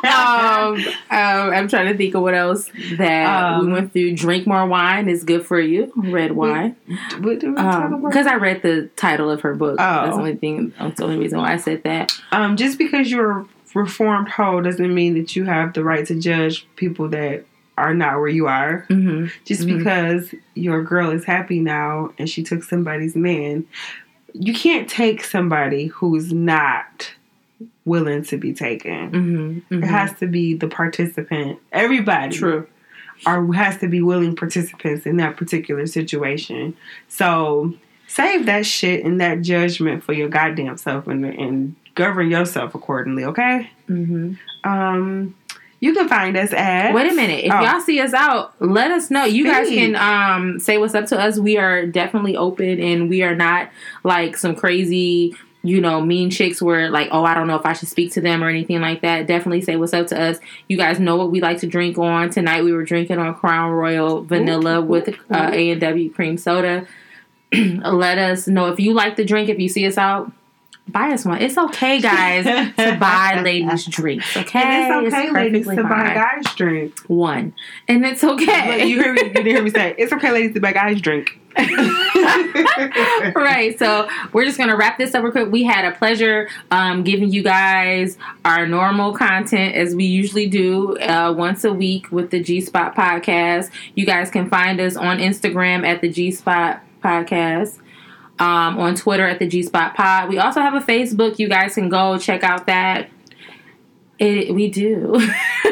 um, um, I'm trying to think of what else that we Um, went through. Drink more wine is good for you. Red wine. What do we talk about? Because I read the title of her book. Oh. That's the only thing. That's the only reason why I said that. Um, just because you're a reformed hoe doesn't mean that you have the right to judge people that are not where you are. hmm Just Mhm. because your girl is happy now and she took somebody's man, you can't take somebody who's not willing to be taken. hmm It has to be the participant. Everybody True. are has to be willing participants in that particular situation. So save that shit and that judgment for your goddamn self and, and govern yourself accordingly. Okay. hmm Um, you can find us at. Wait a minute. If Oh. y'all see us out, let us know. You guys can um say what's up to us. We are definitely open and we are not like some crazy, you know, mean chicks where like, oh, I don't know if I should speak to them or anything like that. Definitely say what's up to us. You guys know what we like to drink on. Tonight we were drinking on Crown Royal vanilla Ooh, with uh. A and W cream soda. let us know if you like the drink. If you see us out, buy us one. It's okay, guys, to buy ladies drinks. Okay, And it's okay, ladies, perfectly to buy guys drink. one, and it's okay. you hear me? You didn't hear me say it's okay, ladies, to buy guys drink. right. So we're just gonna wrap this up real quick. We had a pleasure um, giving you guys our normal content as we usually do uh, once a week with the G Spot Podcast. You guys can find us on Instagram at the G Spot Podcast. Um, on Twitter at the G Spot Pod. We also have a Facebook. You guys can go check out that. It, we do.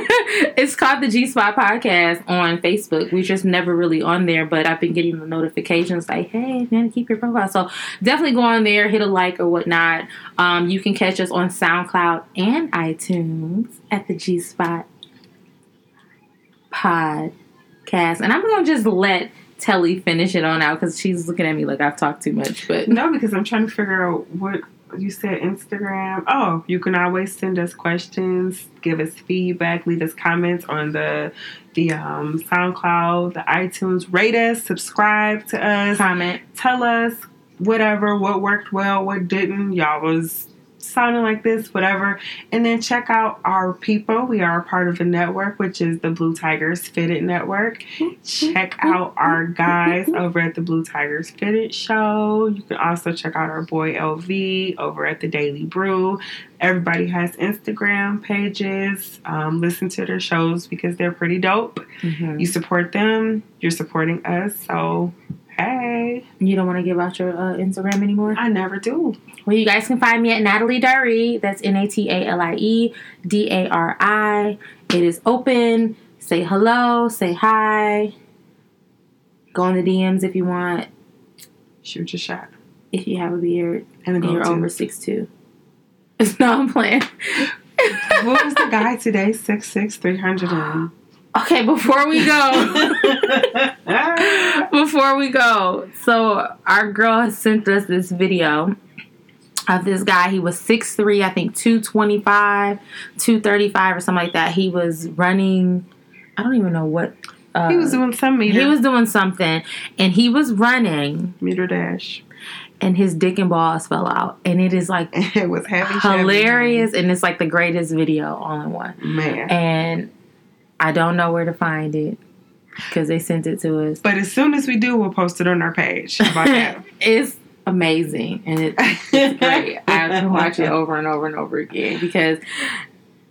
it's called the G Spot Podcast on Facebook. We just never really on there, but I've been getting the notifications like, hey, man, keep your profile. So definitely go on there, hit a like or whatnot. Um, you can catch us on SoundCloud and iTunes at the G Spot Podcast. And I'm going to just let Telly finish it on out because she's looking at me like I've talked too much. But No, because I'm trying to figure out what you said. Instagram. Oh, you can always send us questions, give us feedback, leave us comments on the the um, SoundCloud, the iTunes. Rate us, subscribe to us, comment. tell us whatever, what worked well, what didn't. Y'all was sounding like this, whatever. And then check out our people. We are a part of a network, which is the Blue Tigers Fitted Network. Check out our guys over at the Blue Tigers Fitted Show. You can also check out our boy LV over at the Daily Brew. Everybody has Instagram pages. Um, listen to their shows because they're pretty dope. Mhm. You support them, you're supporting us. So, hey, You don't want to give out your uh, Instagram anymore? I never do. Well, you guys can find me at Natalie Dari. That's N A T A L I E D A R I. It is open. Say hello. Say hi. Go in the DMs if you want. Shoot your shot. If you have a beard And you're to- over six two. No, I'm playing. what was the guy today? Six six three hundred and. Okay, before we go. before we go, so our girl has sent us this video of this guy. He was 6'3, I think 225, 235 or something like that. He was running, I don't even know what. Uh, he was doing some meter. he was doing something and he was running meter dash. and his dick and balls fell out. And it is like It was hilarious and it's like the greatest video all in one. man. And I don't know where to find it because they sent it to us. But as soon as we do, we'll post it on our page. About that? it's amazing and it, it's great. I can watch it over and over and over again because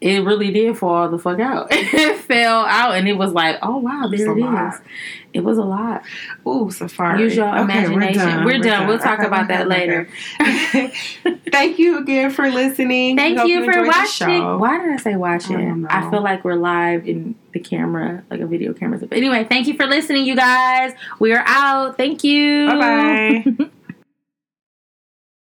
it really did fall the fuck out. it fell out and it was like, oh wow, there it is. It was a lot. Ooh, Safari. Use your imagination. we're done. We're, we're done. done. We'll talk okay, about that later. Thank you again for listening. Thank you, you for watching. Why did I say watching? I, I, feel like we're live in the camera, like a video camera. But anyway, thank you for listening, you guys. We are out. Thank you. Bye bye.